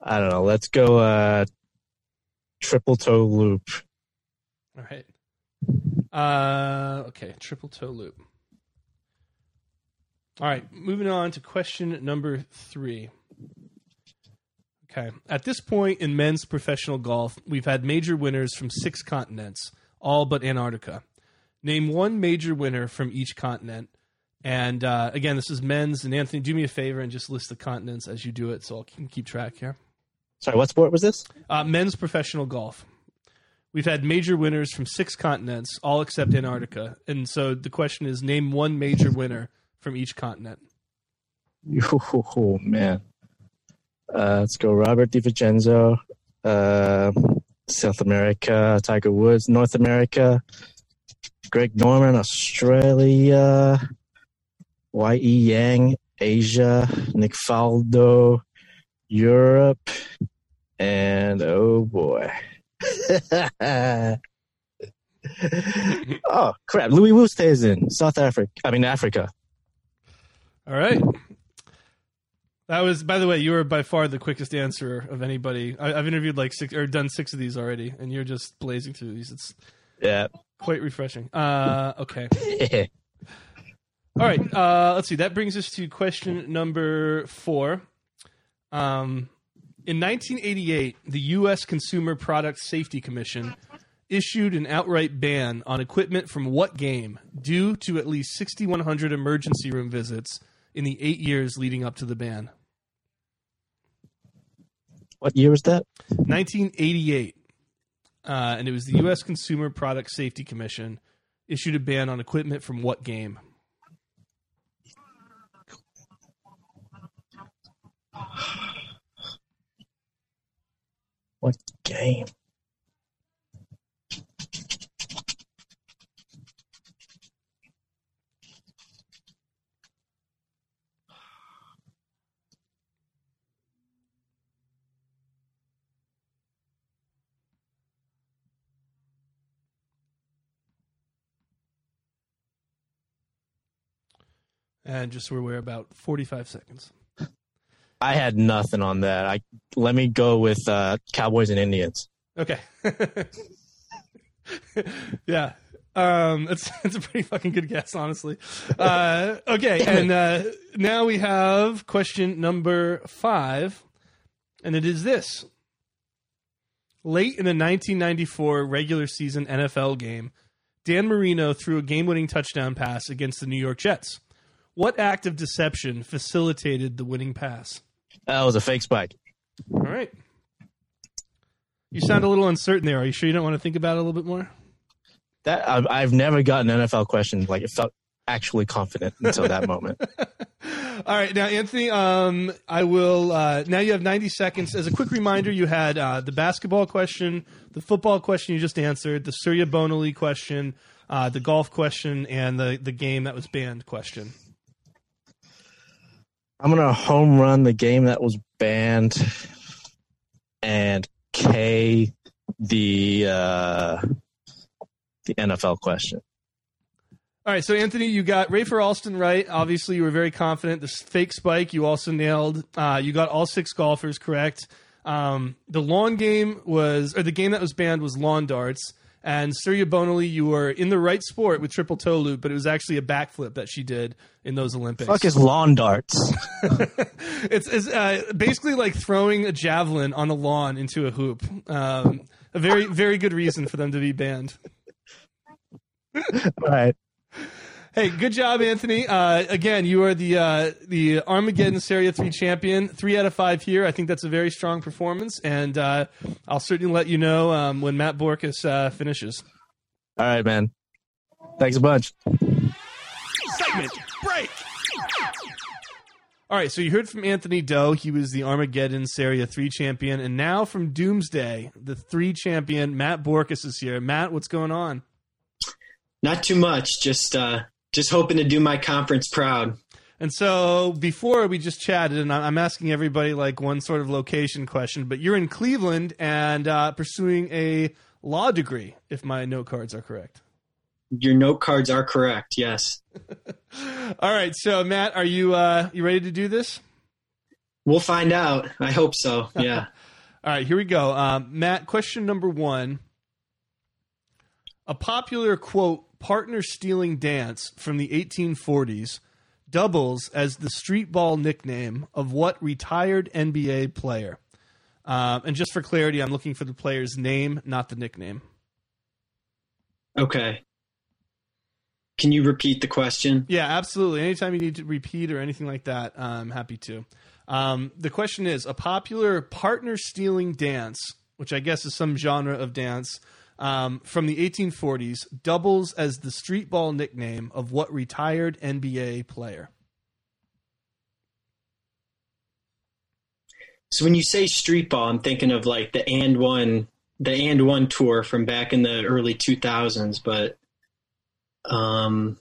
I don't know. Let's go uh, triple toe loop. All right. Uh, okay, triple toe loop. All right, moving on to question number three. Okay. At this point in men's professional golf, we've had major winners from six continents, all but Antarctica. Name one major winner from each continent. And uh, again, this is men's. And Anthony, do me a favor and just list the continents as you do it so I can keep track here. Sorry, what sport was this? Uh, men's professional golf. We've had major winners from six continents, all except Antarctica. And so the question is name one major winner from each continent. Oh man. Uh, let's go. Robert De Vicenzo, uh, South America. Tiger Woods, North America. Greg Norman, Australia. Y. E. Yang, Asia. Nick Faldo, Europe. And oh boy. oh crap! Louis Oosthuizen South Africa. I mean Africa. All right. That was, by the way, you were by far the quickest answer of anybody. I, I've interviewed like six or done six of these already, and you're just blazing through these. It's Yeah. Quite refreshing. Uh, okay. All right. Uh, let's see. That brings us to question number four. Um, in 1988, the U.S. Consumer Product Safety Commission issued an outright ban on equipment from what game due to at least 6,100 emergency room visits in the eight years leading up to the ban. what year was that? 1988, uh, and it was the U.S. Consumer Product Safety Commission issued a ban on equipment from what game? What game? And just so we're about 45 seconds. I had nothing on that. I let me go with uh, Cowboys and Indians. Okay. yeah. Um, it's it's a pretty fucking good guess, honestly. Uh, okay, and uh, now we have question number five, and it is this: Late in the 1994 regular season NFL game, Dan Marino threw a game-winning touchdown pass against the New York Jets. What act of deception facilitated the winning pass? That was a fake spike. All right. You sound a little uncertain there. Are you sure you don't want to think about it a little bit more? That I've, I've never gotten an NFL question like it felt actually confident until that moment. All right, now Anthony, um, I will. Uh, now you have ninety seconds. As a quick reminder, you had uh, the basketball question, the football question you just answered, the Surya Bonaly question, uh, the golf question, and the the game that was banned question. I'm gonna home run the game that was banned and K the uh, the NFL question. All right, so Anthony, you got Rafer Alston right. Obviously, you were very confident. The fake spike, you also nailed. Uh, you got all six golfers correct. Um, the lawn game was, or the game that was banned was lawn darts. And Surya Bonaly, you were in the right sport with triple toe loop, but it was actually a backflip that she did in those Olympics. Fuck is lawn darts? it's it's uh, basically like throwing a javelin on a lawn into a hoop. Um, a very very good reason for them to be banned. All right. Hey, good job, Anthony. Uh, again, you are the uh, the Armageddon Serie Three champion. Three out of five here. I think that's a very strong performance, and uh, I'll certainly let you know um, when Matt Borkus uh, finishes. All right, man. Thanks a bunch. Segment break. All right, so you heard from Anthony Doe. He was the Armageddon Serie 3 champion. And now from Doomsday, the 3 champion, Matt Borkus is here. Matt, what's going on? Not too much. Just uh, just hoping to do my conference proud. And so before we just chatted, and I'm asking everybody like one sort of location question, but you're in Cleveland and uh, pursuing a law degree, if my note cards are correct. Your note cards are correct. Yes. All right, so Matt, are you uh, you ready to do this? We'll find out. I hope so. Yeah. All right, here we go. Um, Matt, question number one. A popular quote partner stealing dance from the 1840s doubles as the street ball nickname of what retired NBA player? Um, and just for clarity, I'm looking for the player's name, not the nickname. okay. Can you repeat the question? Yeah, absolutely. Anytime you need to repeat or anything like that, I'm happy to. Um, the question is a popular partner stealing dance, which I guess is some genre of dance um, from the 1840s doubles as the street ball nickname of what retired NBA player? So when you say street ball, I'm thinking of like the AND1, the AND1 tour from back in the early 2000s. But um,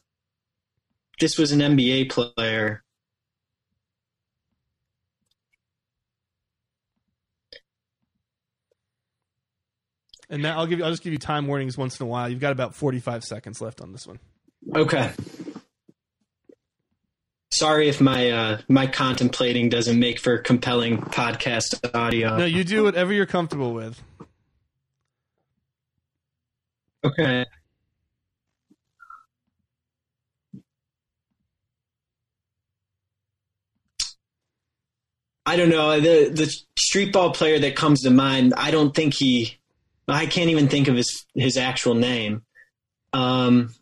this was an NBA player. And now I'll give you. I'll just give you time warnings once in a while. You've got about forty-five seconds left on this one. Okay. Sorry if my uh, my contemplating doesn't make for compelling podcast audio. No, you do whatever you're comfortable with. Okay. I don't know the the street ball player that comes to mind. I don't think he. I can't even think of his his actual name. Um,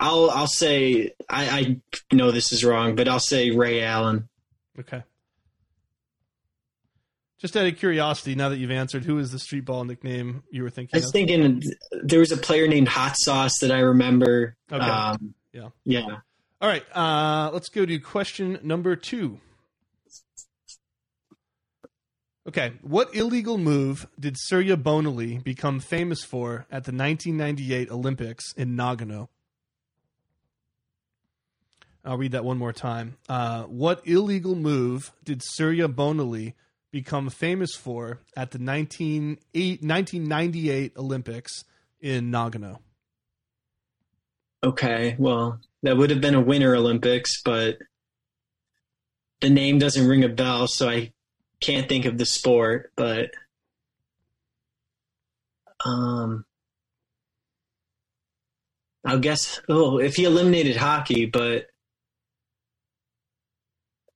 I'll I'll say I, I know this is wrong, but I'll say Ray Allen. Okay. Just out of curiosity, now that you've answered, who is the street ball nickname you were thinking I was of? thinking there was a player named Hot Sauce that I remember. Okay. Um, Yeah. yeah. All right, uh, let's go to question number two. Okay, what illegal move did Surya Bonaly become famous for at the 1998 Olympics in Nagano? I'll read that one more time. Uh, what illegal move did Surya Bonaly become famous for at the 19, eight, 1998 Olympics in Nagano? Okay, well, that would have been a Winter Olympics, but the name doesn't ring a bell, so I can't think of the sport. But um, I'll guess. Oh, if he eliminated hockey, but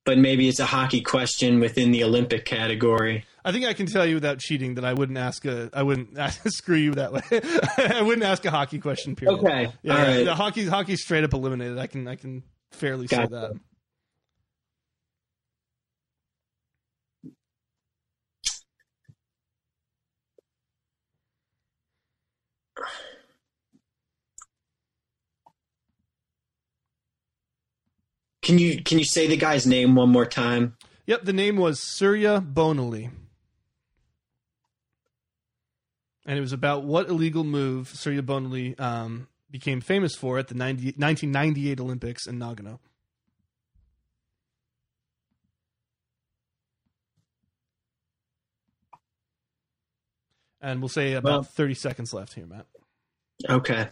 but maybe it's a hockey question within the Olympic category. I think I can tell you without cheating that I wouldn't ask a I wouldn't ask, screw you that way. I wouldn't ask a hockey question. Period. Okay, Yeah, all right. the hockey hockey's straight up eliminated. I can I can fairly say that. Can you can you say the guy's name one more time? Yep, the name was Surya Bonaly. And it was about what illegal move Surya Bonaly um, became famous for at the 90, 1998 Olympics in Nagano. And we'll say about Well- 30 seconds left here, Matt. Okay.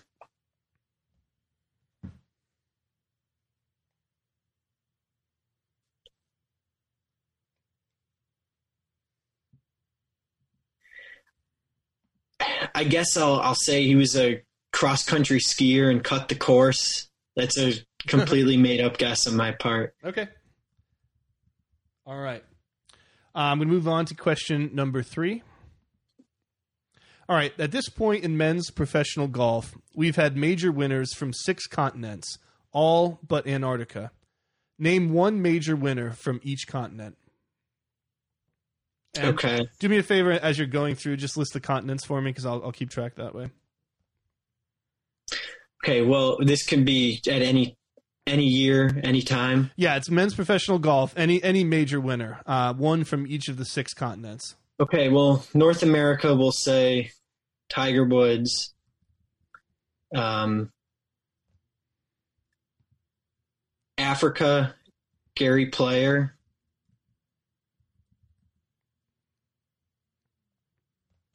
I guess I'll I'll say he was a cross country skier and cut the course. That's a completely made up guess on my part. Okay. All right. I'm going to move on to question number three. All right. At this point in men's professional golf, we've had major winners from six continents, all but Antarctica. Name one major winner from each continent. And Okay. Do me a favor as you're going through, just list the continents for me because I'll, I'll keep track that way. Okay, well this can be at any any year, any time. Yeah, it's men's professional golf. Any any major winner, uh, one from each of the six continents. Okay, well, North America will say Tiger Woods. Um, Africa, Gary Player.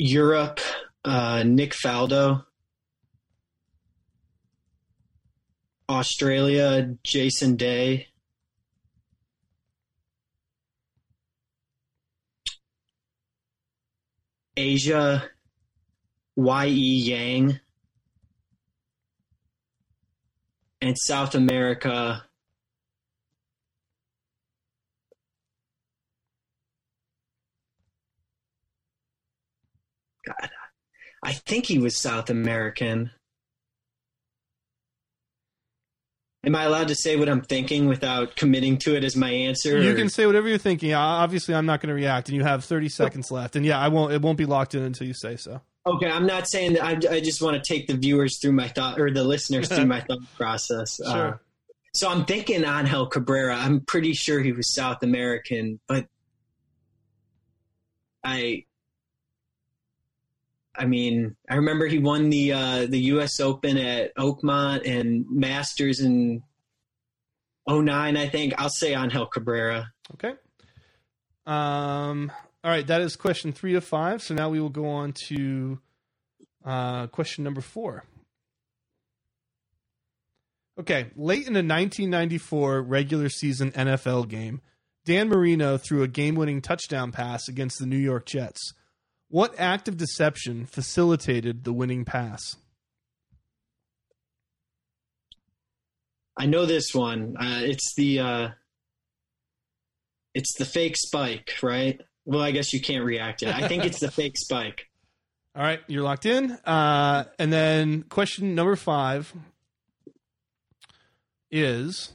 Europe, uh, Nick Faldo. Australia, Jason Day. Asia, Y.E. Yang. And South America, God, I think he was South American. Am I allowed to say what I'm thinking without committing to it as my answer? You or- can say whatever you're thinking. Uh, Obviously, I'm not going to react, and you have 30 seconds left. And yeah, I won't. It won't be locked in until you say so. Okay, I'm not saying that. I, I just want to take the viewers through my thought, or the listeners through my thought process. Uh, Sure. So I'm thinking Angel Cabrera. I'm pretty sure he was South American, but I I mean, I remember he won the uh, the U.S. Open at Oakmont and Masters in 09, I think. I'll say Angel Cabrera. Okay. Um. All right, that is question three of five. So now we will go on to uh, question number four. Okay, late in the 1994 regular season NFL game, Dan Marino threw a game winning touchdown pass against the New York Jets. What act of deception facilitated the winning pass? I know this one. Uh, it's the uh, it's the fake spike, right? Well, I guess you can't react it. I think it's the fake spike. All right, you're locked in. Uh, and then question number five is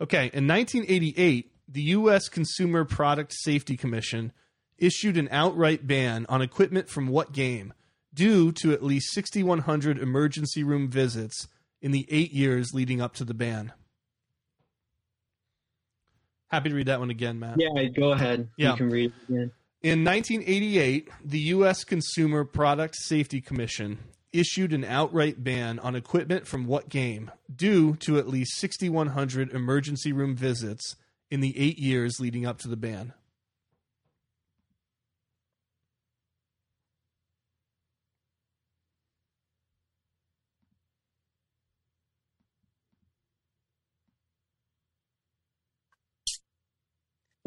okay. In 1988, the U.S. Consumer Product Safety Commission issued an outright ban on equipment from what game due to at least 6,100 emergency room visits in the eight years leading up to the ban. Happy to read that one again, Matt. Yeah, go ahead. Yeah. You can read it again. In 1988, the U.S. Consumer Product Safety Commission issued an outright ban on equipment from what game due to at least 6,100 emergency room visits in the eight years leading up to the ban.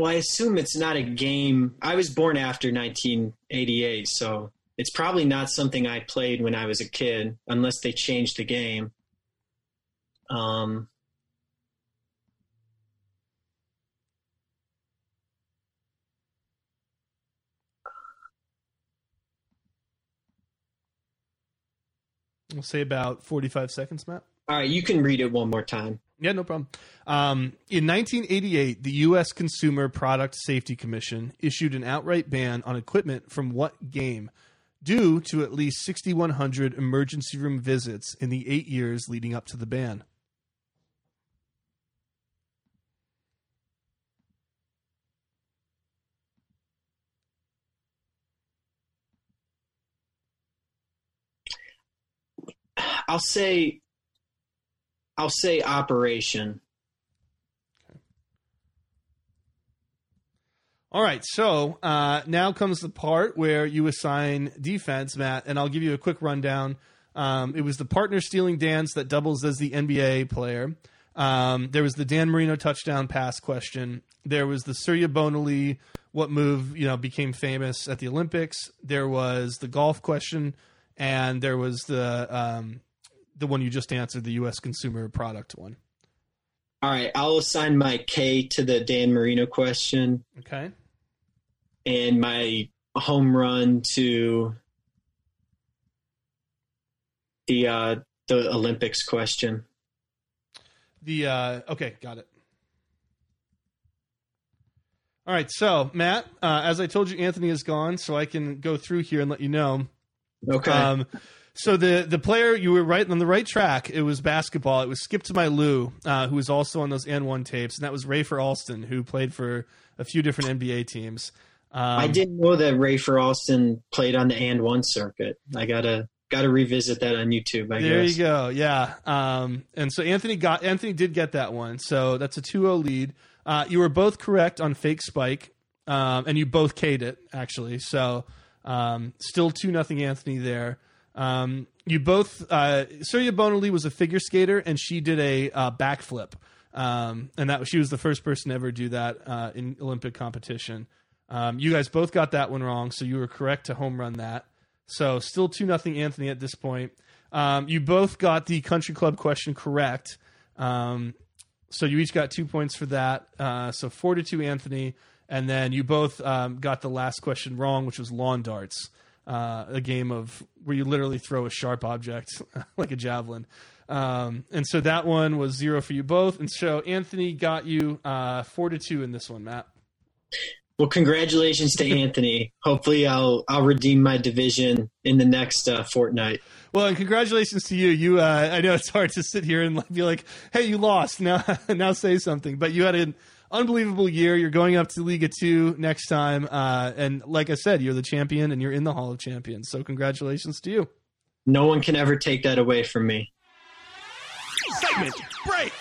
Well, I assume it's not a game. I was born after 1988, so it's probably not something I played when I was a kid, unless they changed the game. Um, We'll say about 45 seconds, Matt. all right, you can read it one more time. Yeah, no problem. Um, in 1988, the U.S. Consumer Product Safety Commission issued an outright ban on equipment from what game due to at least 6,100 emergency room visits in the eight years leading up to the ban. I'll say, I'll say Operation. All right, so uh, now comes the part where you assign defense, Matt, and I'll give you a quick rundown. Um, it was the partner stealing dance that doubles as the NBA player. Um, there was the Dan Marino touchdown pass question. There was the Surya Bonaly what move you know became famous at the Olympics. There was the golf question, and there was the um, the one you just answered, the U.S. consumer product one. All right, I'll assign my K to the Dan Marino question Okay. and my home run to the uh, the Olympics question. The uh, okay, got it. All right, so Matt, uh, as I told you, Anthony is gone, so I can go through here and let you know. Okay. Um, so the the player you were right on the right track. It was basketball. It was Skip to my Lou, uh, who was also on those AND1 tapes, and that was Rafer Alston, who played for a few different NBA teams. Um, I didn't know that Rafer Alston played on the AND1 circuit. I gotta gotta revisit that on YouTube. I There guess. you go. Yeah. Um, and so Anthony got Anthony did get that one. So that's a 2-0 lead. Uh, you were both correct on fake spike, um, and you both K'd it actually. So um, still two nothing Anthony there. Um, you both uh, Surya Bonaly was a figure skater, and she did a uh, backflip, um, and that she was the first person to ever do that uh, in Olympic competition. Um, you guys both got that one wrong, so you were correct to home run that. So still two nothing Anthony at this point. Um, you both got the country club question correct. Um, so you each got two points for that. Uh, so four to two Anthony, and then you both um, got the last question wrong, which was lawn darts, uh, a game of where you literally throw a sharp object like a javelin. Um, and so that one was zero for you both. And so Anthony got you uh, four to two in this one, Matt. Well, congratulations to Anthony. Hopefully, I'll I'll redeem my division in the next uh, fortnight. Well, and congratulations to you. You, uh, I know it's hard to sit here and be like, "Hey, you lost." Now, now say something. But you had an unbelievable year. You're going up to Liga Two next time, uh, and like I said, you're the champion, and you're in the Hall of Champions. So, congratulations to you. No one can ever take that away from me. Segment break.